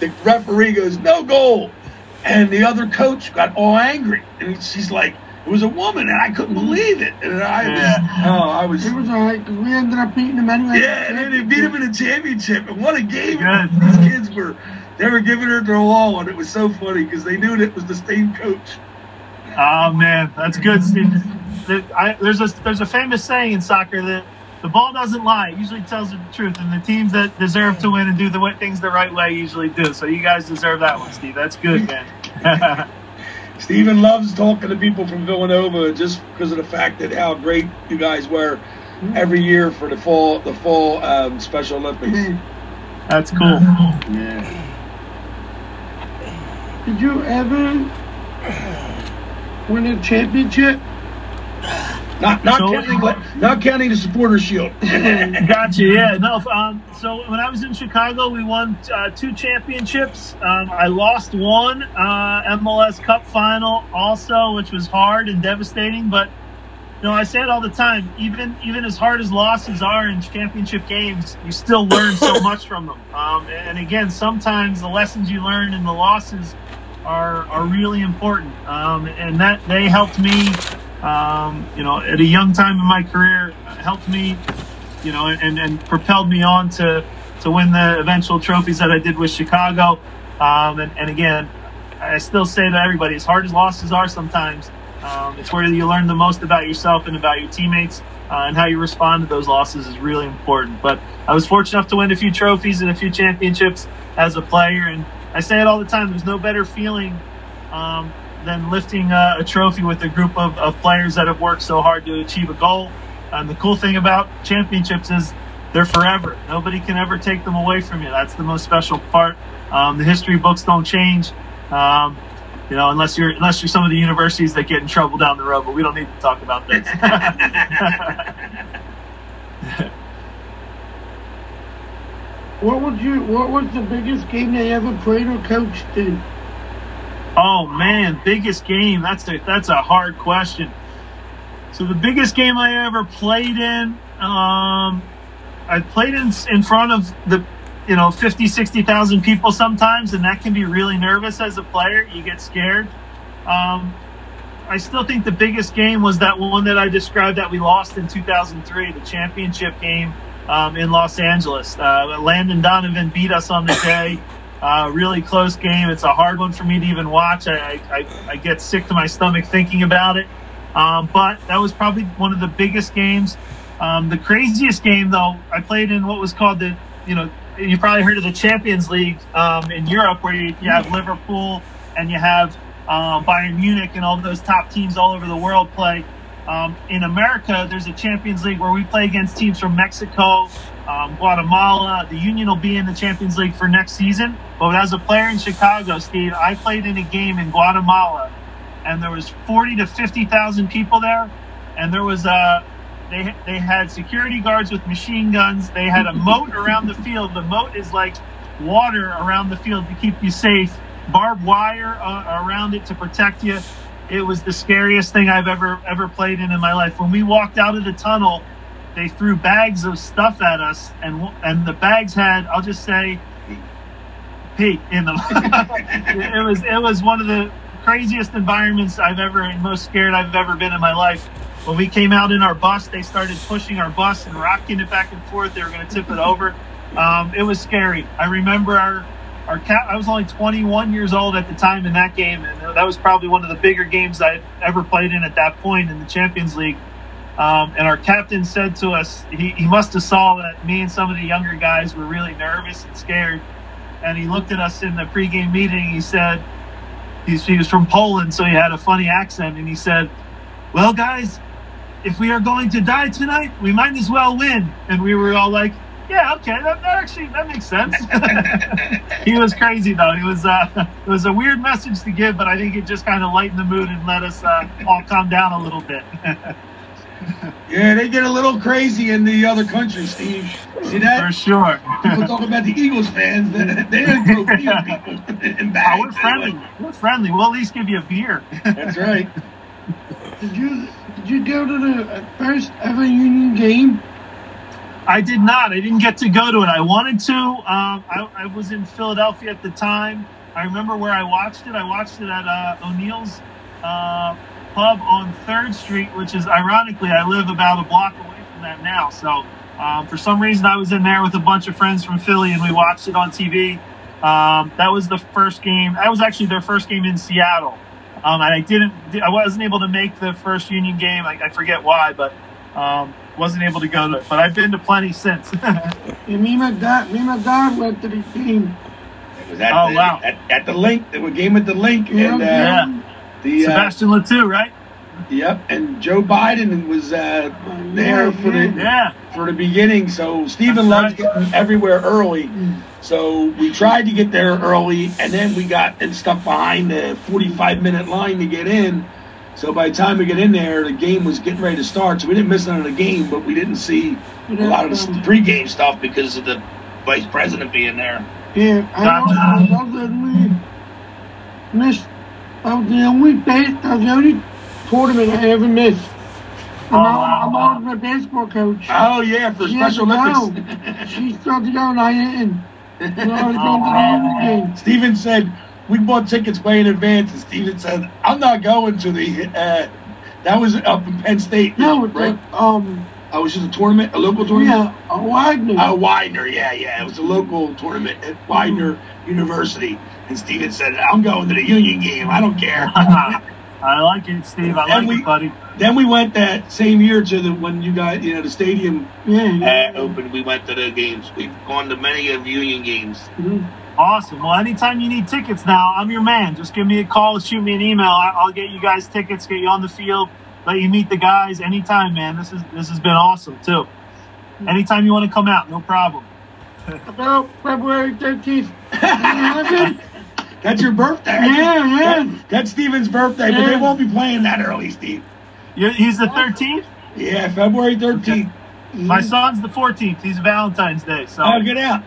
the referee goes, no goal. And the other coach got all angry. And she's like, it was a woman, and I couldn't believe it. And I was, Yeah. oh, I was, It was alright because we ended up beating them anyway. yeah, and then they beat him in the championship. And what a game these kids were. They were giving her the all, and it was so funny because they knew that it was the same coach. Oh man, that's good, Steve. I, there's a there's a famous saying in soccer that the ball doesn't lie; it usually tells the truth, and the teams that deserve to win and do the things the right way usually do. So you guys deserve that one, Steve. That's good, man. Steven loves talking to people from Villanova just because of the fact that how great you guys were every year for the fall the fall um, Special Olympics. that's cool. Yeah. Did you ever win a championship? Not not So- counting not counting the supporter shield. Gotcha. Yeah. No. Um, so when I was in Chicago, we won uh, two championships. Um, I lost one uh, MLS Cup final also, which was hard and devastating. But you know, I say it all the time. Even even as hard as losses are in championship games, you still learn so much from them. Um, and again, sometimes the lessons you learn in the losses are are really important. Um, and that they helped me. Um, you know, at a young time in my career, helped me you know, and, and propelled me on to, to win the eventual trophies that I did with Chicago. Um, and, and again, I still say to everybody, as hard as losses are sometimes, um, it's where you learn the most about yourself and about your teammates. Uh, and how you respond to those losses is really important. But I was fortunate enough to win a few trophies and a few championships as a player. And I say it all the time there's no better feeling um, than lifting a, a trophy with a group of, of players that have worked so hard to achieve a goal. And the cool thing about championships is they're forever. Nobody can ever take them away from you. That's the most special part. Um, the history books don't change, um, you know, unless you're unless you're some of the universities that get in trouble down the road. But we don't need to talk about this. What would you? What was the biggest game they ever played or coached in? Oh man, biggest game. That's a that's a hard question. So the biggest game I ever played in, um, I played in in front of the, you know, 50, 60,000 people sometimes, and that can be really nervous as a player. You get scared. Um, I still think the biggest game was that one that I described that we lost in 2003, the championship game um, in Los Angeles. Uh, Landon Donovan beat us on the day. Uh, really close game. It's a hard one for me to even watch. I, I, I get sick to my stomach thinking about it. Um, but that was probably one of the biggest games. Um, the craziest game, though, I played in what was called the, you know, you probably heard of the Champions League um, in Europe, where you, you have Liverpool and you have um, Bayern Munich and all those top teams all over the world play. Um, in America, there's a Champions League where we play against teams from Mexico, um, Guatemala. The Union will be in the Champions League for next season. But as a player in Chicago, Steve, I played in a game in Guatemala, and there was 40 to 50,000 people there, and there was uh, they they had security guards with machine guns. They had a moat around the field. The moat is like water around the field to keep you safe. Barbed wire uh, around it to protect you. It was the scariest thing I've ever ever played in in my life. When we walked out of the tunnel, they threw bags of stuff at us, and and the bags had I'll just say pee in them. it was it was one of the craziest environments I've ever and most scared I've ever been in my life. When we came out in our bus, they started pushing our bus and rocking it back and forth. They were going to tip it over. Um, it was scary. I remember our our cap. I was only 21 years old at the time in that game, and that was probably one of the bigger games I'd ever played in at that point in the Champions League. Um, and our captain said to us, he, he must have saw that me and some of the younger guys were really nervous and scared. And he looked at us in the pregame meeting. He said, he's, he was from Poland, so he had a funny accent. And he said, Well, guys, if we are going to die tonight, we might as well win. And we were all like, Yeah, okay, that, that actually that makes sense. he was crazy though. It was uh, it was a weird message to give, but I think it just kind of lightened the mood and let us uh, all calm down a little bit. Yeah, they get a little crazy in the other countries, Steve. See that? For sure. People talk about the Eagles fans. They they don't throw beer at people in Oh, we're friendly. We're friendly. We'll at least give you a beer. That's right. Did you? Did you go to the uh, first ever Union game? I did not. I didn't get to go to it. I wanted to. Um, I, I was in Philadelphia at the time. I remember where I watched it. I watched it at uh, O'Neill's uh, pub on Third Street, which is ironically I live about a block away from that now. So um, for some reason I was in there with a bunch of friends from Philly, and we watched it on TV. Um, that was the first game. That was actually their first game in Seattle. Um, and I didn't. I wasn't able to make the first Union game. I, I forget why, but um, wasn't able to go to it. But I've been to plenty since. And me my dad, me my dad went to the game. It was at, Oh, the, wow. at, at the link. They were game at the link, Yeah, and uh, yeah. the uh, Sebastien Le Toux, right? yep, and Joe Biden was uh, there for the Yeah. for the beginning. So Stephen That's loves right. getting everywhere early. So we tried to get there early, and then we got and stuck behind the 45 minute line to get in. So by the time we get in there, the game was getting ready to start. So we didn't miss none of the game, but we didn't see a lot of the pregame stuff because of the vice president being there. Yeah, I Gotcha. know. I was the only missed. I was the only base. I was the only tournament I ever missed. Oh, I'm, wow. I'm on my basketball coach. Oh yeah, for She Special Olympics. She started to go and I didn't. And Oh, wow. the other game. Steven said we bought tickets way in advance, and Steven said I'm not going to the. Uh, that was up in Penn State, No, right? a, um, Oh, it was just a tournament, a local tournament. yeah, a Wagner. Uh, Widener, yeah, yeah. It was a local tournament at Widener University. And Steven said, I'm going to the Union game. I don't care. I like it, Steve. I And like we- it, buddy. then we went that same year to the when you got, you know, the stadium yeah, yeah. Uh, open, we went to the games. We've gone to many of Union games. Mhm. Awesome. Well, anytime you need tickets now, I'm your man. Just give me a call, shoot me an email. I- I'll get you guys tickets, get you on the field, let you meet the guys anytime, man. This is this has been awesome too. Anytime you want to come out, no problem. About February 13th. That's your birthday. Yeah, yeah. That- that's Steven's birthday, but they won't be playing that early, Steve. You're, he's the 13th. Yeah, February 13th. My son's the 14th. He's Valentine's Day. So Oh, get out.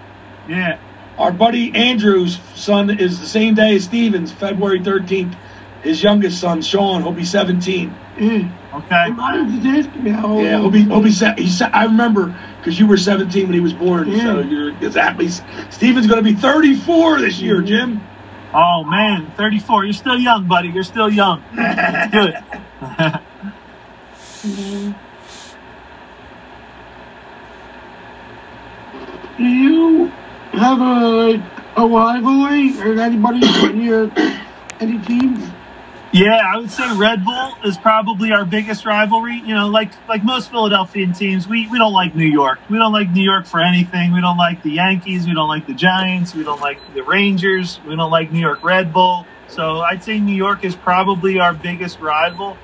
yeah. Our buddy Andrew's son is the same day as Steven's, February 13th. His youngest son, Sean, he'll be 17. Yeah. Okay. Somebody just asked me how old Yeah, he he'll be he'll be se- he's, I remember because you were 17 when he was born, so Yeah. you're exactly. Steven's going to be 34 this year, mm-hmm. Jim. Oh man, 34. You're still young, buddy. You're still young. It's good. Do you have a a rivalry or anybody your any teams? Yeah, I would say Red Bull is probably our biggest rivalry. You know, like like most Philadelphian teams, we, we don't like New York. We don't like New York for anything. We don't like the Yankees. We don't like the Giants. We don't like the Rangers. We don't like New York Red Bull. So I'd say New York is probably our biggest rival.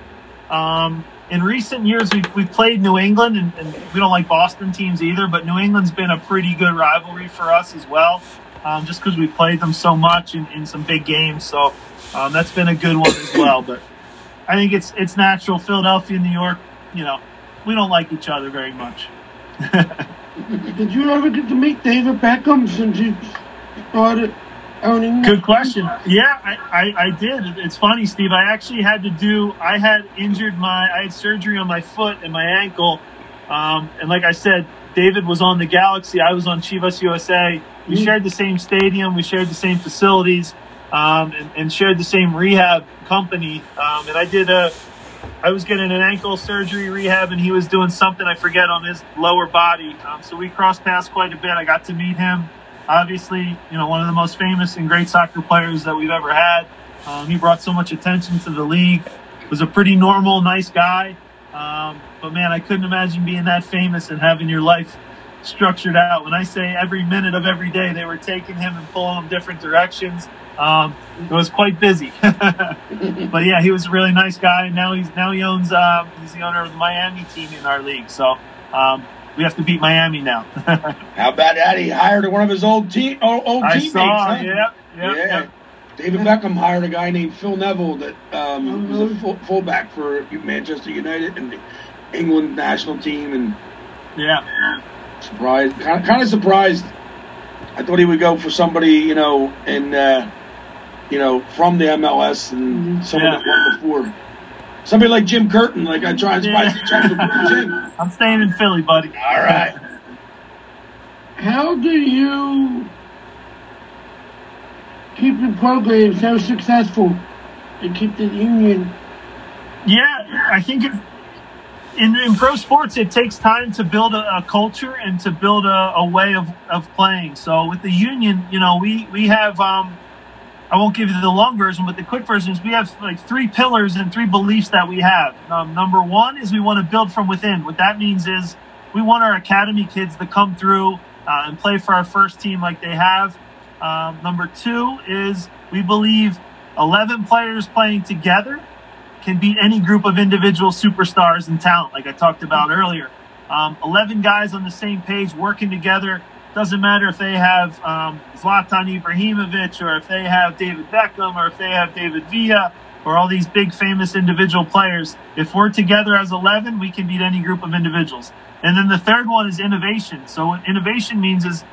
Um, in recent years, we've, we've played New England, and, and we don't like Boston teams either, but New England's been a pretty good rivalry for us as well, um, just because we played them so much in, in some big games. So um, that's been a good one as well. But I think it's it's natural. Philadelphia, and New York, you know, we don't like each other very much. Did you ever get to meet David Beckham since you started owning? Good question. Yeah, I, I, I did. It's funny, Steve. I actually had to do. I had injured my. I had surgery on my foot and my ankle, um, and like I said, David was on the Galaxy. I was on Chivas USA. We Mm. shared the same stadium. We shared the same facilities, um, and, and shared the same rehab company. Um, and I did a. I was getting an ankle surgery rehab, and he was doing something I forget on his lower body. Um, so we crossed paths quite a bit. I got to meet him. Obviously, you know, one of the most famous and great soccer players that we've ever had. Um, he brought so much attention to the league. Was a pretty normal, nice guy. Um, but man, I couldn't imagine being that famous and having your life structured out. When I say every minute of every day, they were taking him and pulling him different directions. Um, it was quite busy. but yeah, he was a really nice guy. Now he's now he owns um, he's the owner of the Miami team in our league. So um, we have to beat Miami now. How about that? He hired one of his old team, old, old I teammates. saw. huh? Yep. Yep. yeah. Yep. David Beckham hired a guy named Phil Neville that um, Oh, was a full, fullback for Manchester United and the England national team, and Yeah. surprised, kind of, kind of surprised. I thought he would go for somebody, you know, in, uh, you know, from the MLS and Mhm. someone Yeah. that won before. Somebody like Jim Curtin, like I tried, Yeah. surprised he tried Jim. I'm staying in Philly, buddy. All right. how do you keep the program so successful and keep the union? Yeah, I think it, in, in pro sports, it takes time to build a, a culture and to build a, a, way of, of playing. So with the union, you know, we, we have, um, I won't give you the long version, but the quick version is we have like three pillars and three beliefs that we have. Um, number one is we want to build from within. What that means is we want our academy kids to come through uh, and play for our first team like they have. Um, number two is we believe 11 players playing together can beat any group of individual superstars and talent, like I talked about earlier. Um, 11 guys on the same page working together. Doesn't matter if they have um, Zlatan Ibrahimovic or if they have David Beckham or if they have David Villa or all these big famous individual players. If we're together as 11, we can beat any group of individuals. And then the third one is innovation. So what innovation means is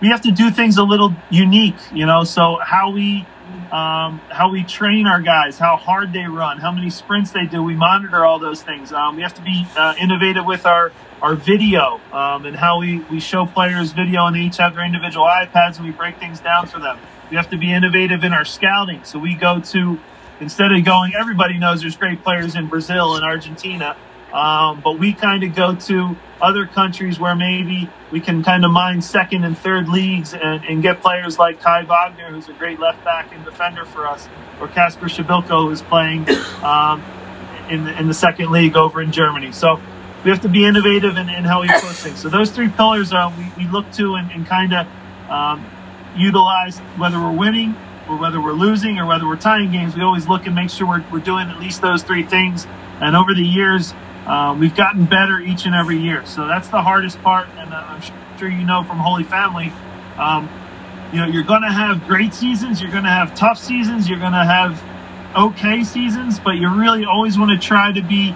we have to do things a little unique, you know, so how we um, how we train our guys, how hard they run, how many sprints they do. We monitor all those things. Um, we have to be uh, innovative with our our video um, and how we, we show players video and they each have their individual iPads and we break things down for them. We have to be innovative in our scouting. So we go to instead of going, everybody knows there's great players in Brazil and Argentina. Um, but we kind of go to other countries where maybe we can kind of mine second and third leagues and, and get players like Kai Wagner, who's a great left back and defender for us, or Kacper Przybyłko, who's playing um, in, the, in the second league over in Germany. So we have to be innovative in, in how we approach things. So those three pillars uh, we, we look to and, and kind of um, utilize whether we're winning or whether we're losing or whether we're tying games. We always look and make sure we're, we're doing at least those three things. And over the years, uh, we've gotten better each and every year. So that's the hardest part. And uh, I'm sure you know from Holy Family, um, you know, you're going to have great seasons, you're going to have tough seasons, you're going to have okay seasons, but you really always want to try to be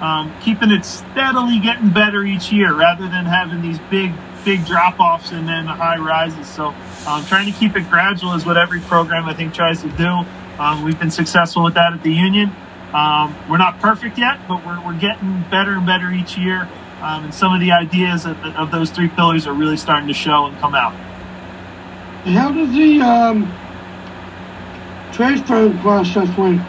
um, keeping it steadily getting better each year rather than having these big, big drop offs and then high rises. So um, trying to keep it gradual is what every program I think tries to do. Um, we've been successful with that at the Union. Um, we're not perfect yet, but we're, we're getting better and better each year. Um, and some of the ideas of, of, those three pillars are really starting to show and come out. How does the um, transfer process work?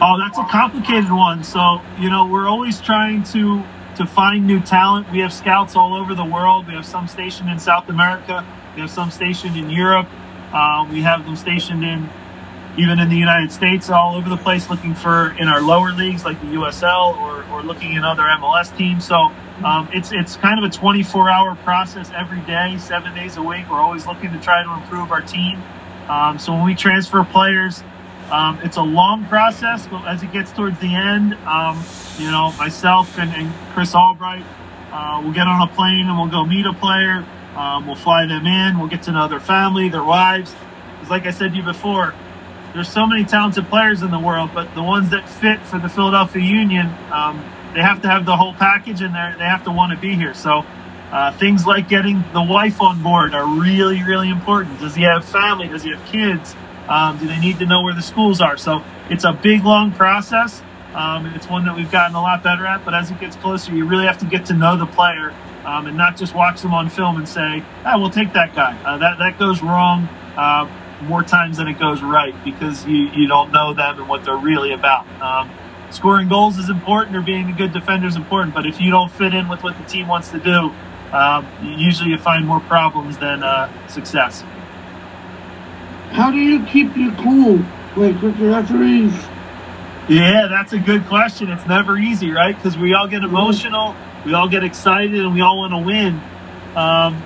Oh, that's a complicated one. So, you know, we're always trying to to find new talent. We have scouts all over the world. We have some stationed in South America. We have some stationed in Europe. Uh, we have them stationed in even in the United States, all over the place, looking for in our lower leagues like the USL or, or looking in other MLS teams. So um, it's it's kind of a 24 hour process every day, seven days a week. We're always looking to try to improve our team. Um, so when we transfer players, um, it's a long process, but as it gets towards the end, um, you know, myself and, and Chris Albright uh, will get on a plane and we'll go meet a player. Um, we'll fly them in. We'll get to know their family, their wives. Because, like I said to you before, there's so many talented players in the world, but the ones that fit for the Philadelphia Union, um, they have to have the whole package and they have to want to be here. So uh, things like getting the wife on board are really, really important. Does he have family? Does he have kids? Um, do they need to know where the schools are? So it's a big, long process. Um, it's one that we've gotten a lot better at, but as it gets closer, you really have to get to know the player um, and not just watch them on film and say, ah, we'll take that guy. Uh, that, that goes wrong. Uh, more times than it goes right because you, you don't know them and what they're really about. Um, scoring goals is important or being a good defender is important, but if you don't fit in with what the team wants to do, um, usually you find more problems than uh, success. How do you keep your cool, like with the referees? Yeah, that's a good question. It's never easy, right? Because we all get emotional, we all get excited, and we all want to win. Um,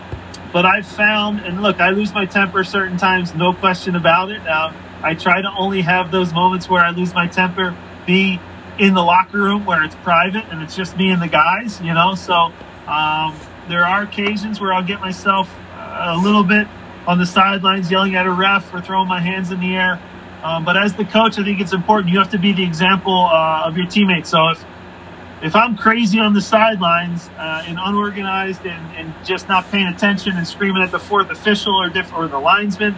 but I've found, and look, I lose my temper certain times, no question about it. Uh, I try to only have those moments where I lose my temper be in the locker room where it's private and it's just me and the guys, you know. So um, there are occasions where I'll get myself a little bit on the sidelines yelling at a ref or throwing my hands in the air. Um, but as the coach, I think it's important. You have to be the example uh, of your teammates. So if if I'm crazy on the sidelines uh, and unorganized and, and, just not paying attention and screaming at the fourth official or, diff- or the linesman,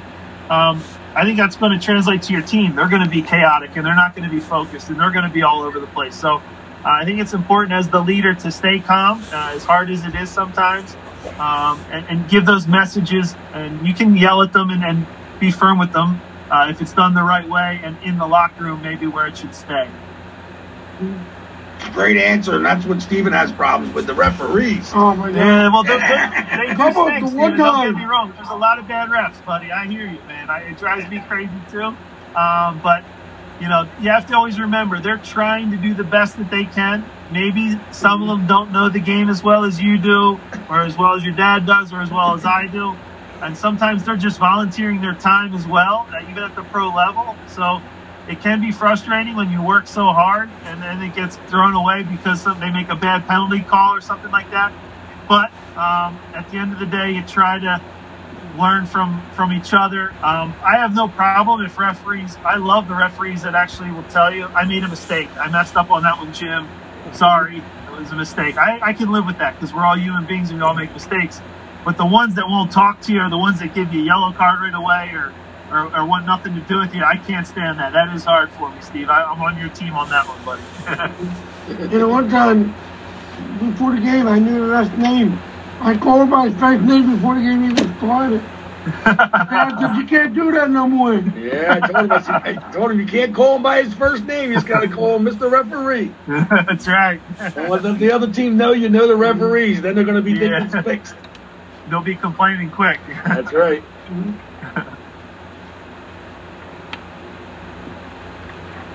um, I think that's going to translate to your team. They're going to be chaotic and they're not going to be focused and they're going to be all over the place. So uh, I think it's important as the leader to stay calm, uh, as hard as it is sometimes, um, and, and, give those messages. And you can yell at them and, and be firm with them uh, if it's done the right way and in the locker room, maybe where it should stay. Great answer, and that's what Steven has problems with the referees. Oh my god! Yeah, well, they, they, they do stink, Steven, Don't get me wrong. There's a lot of bad refs, buddy. I hear you, man. I, it drives me crazy too. Um, but you know, you have to always remember they're trying to do the best that they can. Maybe some of them don't know the game as well as you do, or as well as your dad does, or as well as I do. And sometimes they're just volunteering their time as well, uh, even at the pro level. So it can be frustrating when you work so hard and then it gets thrown away because they make a bad penalty call or something like that. But um, at the end of the day, you try to learn from from each other. Um, I have no problem if referees. I love the referees that actually will tell you I made a mistake. I messed up on that one, Jim. Sorry, it was a mistake. I, I can live with that because we're all human beings and we all make mistakes. But the ones that won't talk to you are the ones that give you a yellow card right away or, or, or want nothing to do with you. I can't stand that. That is hard for me, Steve. I, am on your team on that one, buddy. you know, one time before the game, I knew the last name. I called by his first name before the game even started. said, you can't do that no more. Yeah, I told him. I, said, I told him you can't call him by his first name. You just got to call him Mr. Referee. That's right. well, let the other team know you know the referees. Then they're going to be yeah. thinking fixed. They'll be complaining quick. That's right.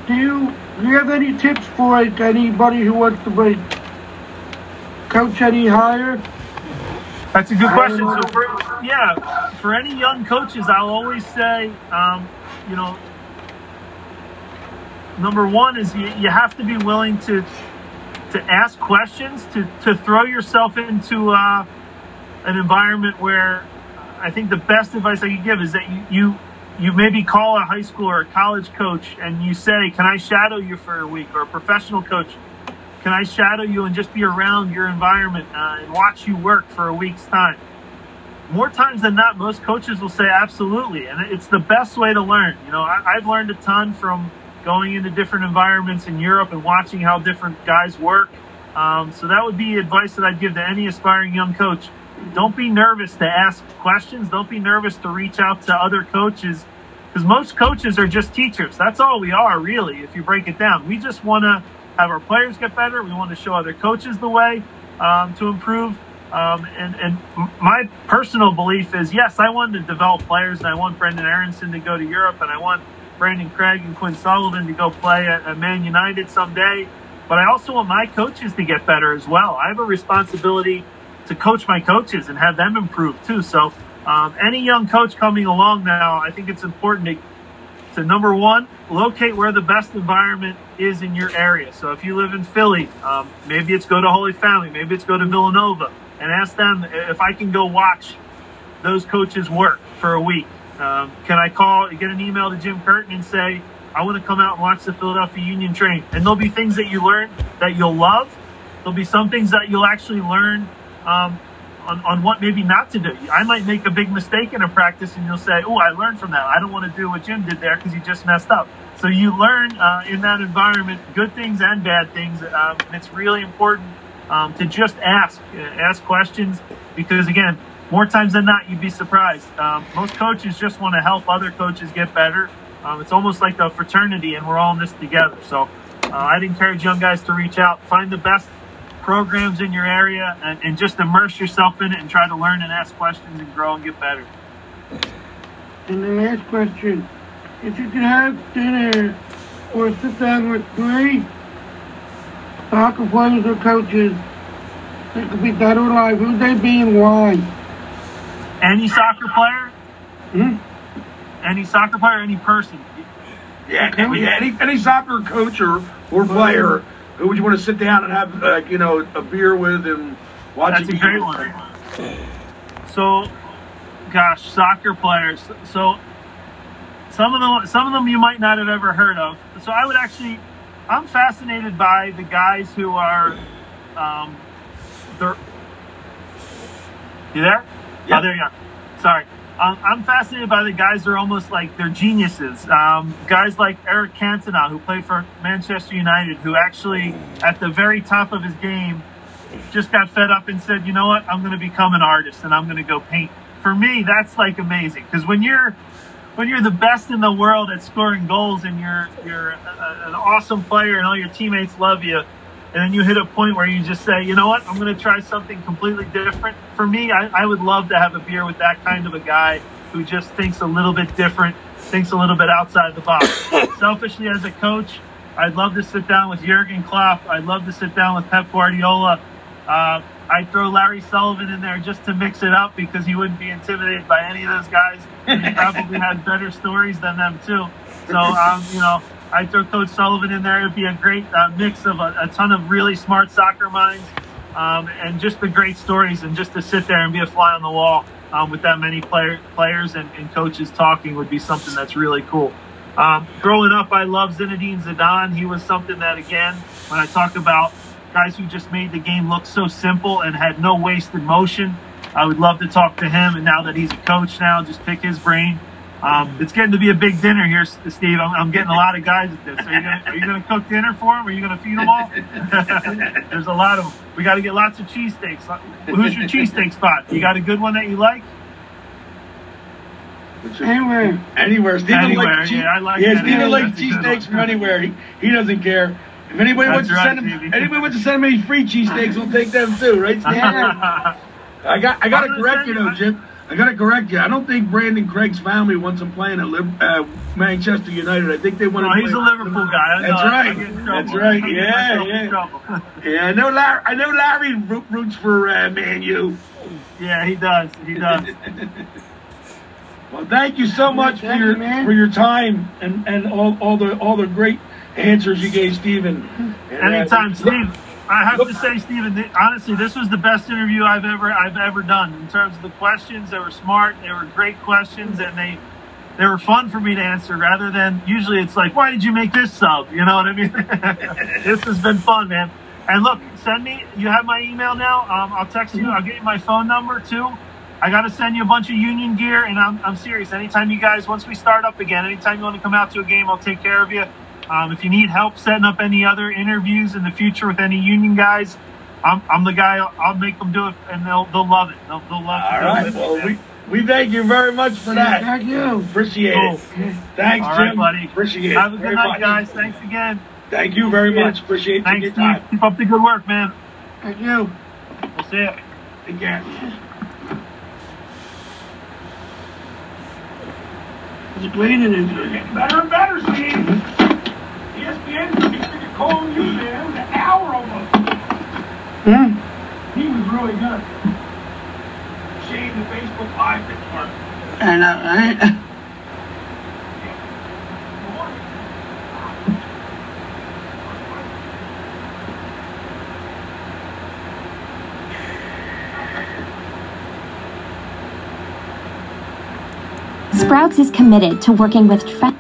do you do you have any tips for like anybody who wants to break coach any higher? That's a good question. So for yeah, for any young coaches, I'll always say, um, you know, number one is you, you have to be willing to to ask questions, to to throw yourself into uh, an environment where I think the best advice I could give is that you, you you maybe call a high school or a college coach and you say, "Can I shadow you for a week?" or a professional coach, "Can I shadow you and just be around your environment uh, and watch you work for a week's time?" More times than not, most coaches will say, "Absolutely," and it's the best way to learn. You know, I, I've learned a ton from going into different environments in Europe and watching how different guys work. Um, so that would be advice that I'd give to any aspiring young coach don't be nervous to ask questions. Don't be nervous to reach out to other coaches because most coaches are just teachers. That's all we are, really, if you break it down. We just want to have our players get better. We want to show other coaches the way um, to improve. Um, and, and my personal belief is yes, I want to develop players, and I want Brendan Aaronson to go to Europe, and I want Brandan Craig and Quinn Sullivan to go play at, at Man United someday. But I also want my coaches to get better as well. I have a responsibility to coach my coaches and have them improve too. So um, any young coach coming along now, I think it's important to, to number one, locate where the best environment is in your area. So if you live in Philly, um, maybe it's go to Holy Family, maybe it's go to Villanova and ask them if I can go watch those coaches work for a week. Um, can I call, get an email to Jim Curtin and say, I want to come out and watch the Philadelphia Union train. And there'll be things that you learn that you'll love. There'll be some things that you'll actually learn um, on, on what maybe not to do. I might make a big mistake in a practice and you'll say, oh, I learned from that. I don't want to do what Jim did there because he just messed up. So you learn uh, in that environment good things and bad things. Um, it's really important um, to just ask, uh, ask questions because again, more times than not, you'd be surprised. Um, most coaches just want to help other coaches get better. Um, it's almost like a fraternity and we're all in this together. So uh, I'd encourage young guys to reach out, find the best programs in your area and, and, just immerse yourself in it and try to learn and ask questions and grow and get better. And the last question, if you could have dinner or sit down with three soccer players or coaches that could be dead or alive, who'd they be and why? Any soccer player? Hmm? Any soccer player, any person? Yeah, any, any soccer coach or, or player who would you want to sit down and have, uh, you know, a beer with and watch? That's a great one. So, gosh, soccer players. So, some of them, some of them you might not have ever heard of. So, I would actually, I'm fascinated by the guys who are, um, they're. You there? Yeah. Oh, there you are. Sorry. I'm fascinated by the guys that are almost like they're geniuses. Um, guys like Eric Cantona, who played for Manchester United, who actually, at the very top of his game, just got fed up and said, you know what, I'm going to become an artist and I'm going to go paint. For me, that's like amazing because when you're when you're the best in the world at scoring goals and you're you're a, an awesome player and all your teammates love you, and then you hit a point where you just say, you know what, I'm going to try something completely different. For me, I, I would love to have a beer with that kind of a guy who just thinks a little bit different, thinks a little bit outside the box. Selfishly, as a coach, I'd love to sit down with Jurgen Klopp. I'd love to sit down with Pep Guardiola. Uh, I'd throw Larry Sullivan in there just to mix it up because he wouldn't be intimidated by any of those guys. He probably had better stories than them too. So, um, you know, I'd throw Coach Sullivan in there. It'd be a great uh, mix of a, a, ton of really smart soccer minds um, and just the great stories and just to sit there and be a fly on the wall um, with that many player, players and, and, coaches talking would be something that's really cool. Um, growing up, I love Zinedine Zidane. He was something that, again, when I talk about guys who just made the game look so simple and had no wasted motion, I would love to talk to him. And now that he's a coach now, just pick his brain. Um, it's getting to be a big dinner here, Steve. I'm, I'm getting a lot of guys at this. Are you gonna, are you gonna cook dinner for them? Are you gonna feed them all? There's a lot of them. We got to get lots of cheesesteaks. Who's your cheesesteak spot? You got a good one that you like? Anywhere. Anywhere. Steven Anywhere, likes cheese. yeah, I like yeah. Steven Yeah, likes that's a good cheesesteaks from anywhere. He, he doesn't care. If anybody wants to send him, Stevie. anybody wants to send him any free cheesesteaks, we'll take them too, right? Steve? Yeah. I got I got I'm to correct you you though, my- Jim. I got to correct you. I don't think Brandan Craig's family wants him playing at Liv- uh, Manchester United. I think they want No, to. he's a Liverpool guy. That's I- I right. get in trouble. That's right. I get Yeah, yeah. Yeah, I know. Larry, I know Larry ro- roots for uh, Man U. yeah, he does. He does. Well, thank you so much for your you, for your time and, and all, all the all the great answers you gave Stephen. And, uh, Anytime, Steve. I have to say, Stephen, th- honestly, this was the best interview I've ever I've ever done in terms of the questions. They were smart. They were great questions, and they they were fun for me to answer. Rather than usually, it's like, why did you make this sub? You know what I mean? this has been fun, man. And look, send me. You have my email now. Um, I'll text you. I'll get you my phone number too. I got to send you a bunch of union gear, and I'm, I'm serious. Anytime you guys, once we start up again, anytime you want to come out to a game, I'll take care of you. Um, if you need help setting up any other interviews in the future with any union guys, I'm, I'm the guy. I'll, I'll make them do it, and they'll they'll love it. They'll, they'll love All to do right. Well, we we thank you very much for that. Thank you. Appreciate Cool. it. Thanks, All right, Jim. buddy. Appreciate it. Have a good night, much. guys. Thanks again. Thank you very Yeah. much. Appreciate Thanks, your Steve. time. Keep up the good work, man. Thank you. We'll see you. Take care. It's great in it. Getting better and better, Steve. ESPN keeps calling you, man. It was an hour almost. Hmm? He was really good. Shame the Facebook Live didn't work. And uh, I, Sprouts is committed to working with tra-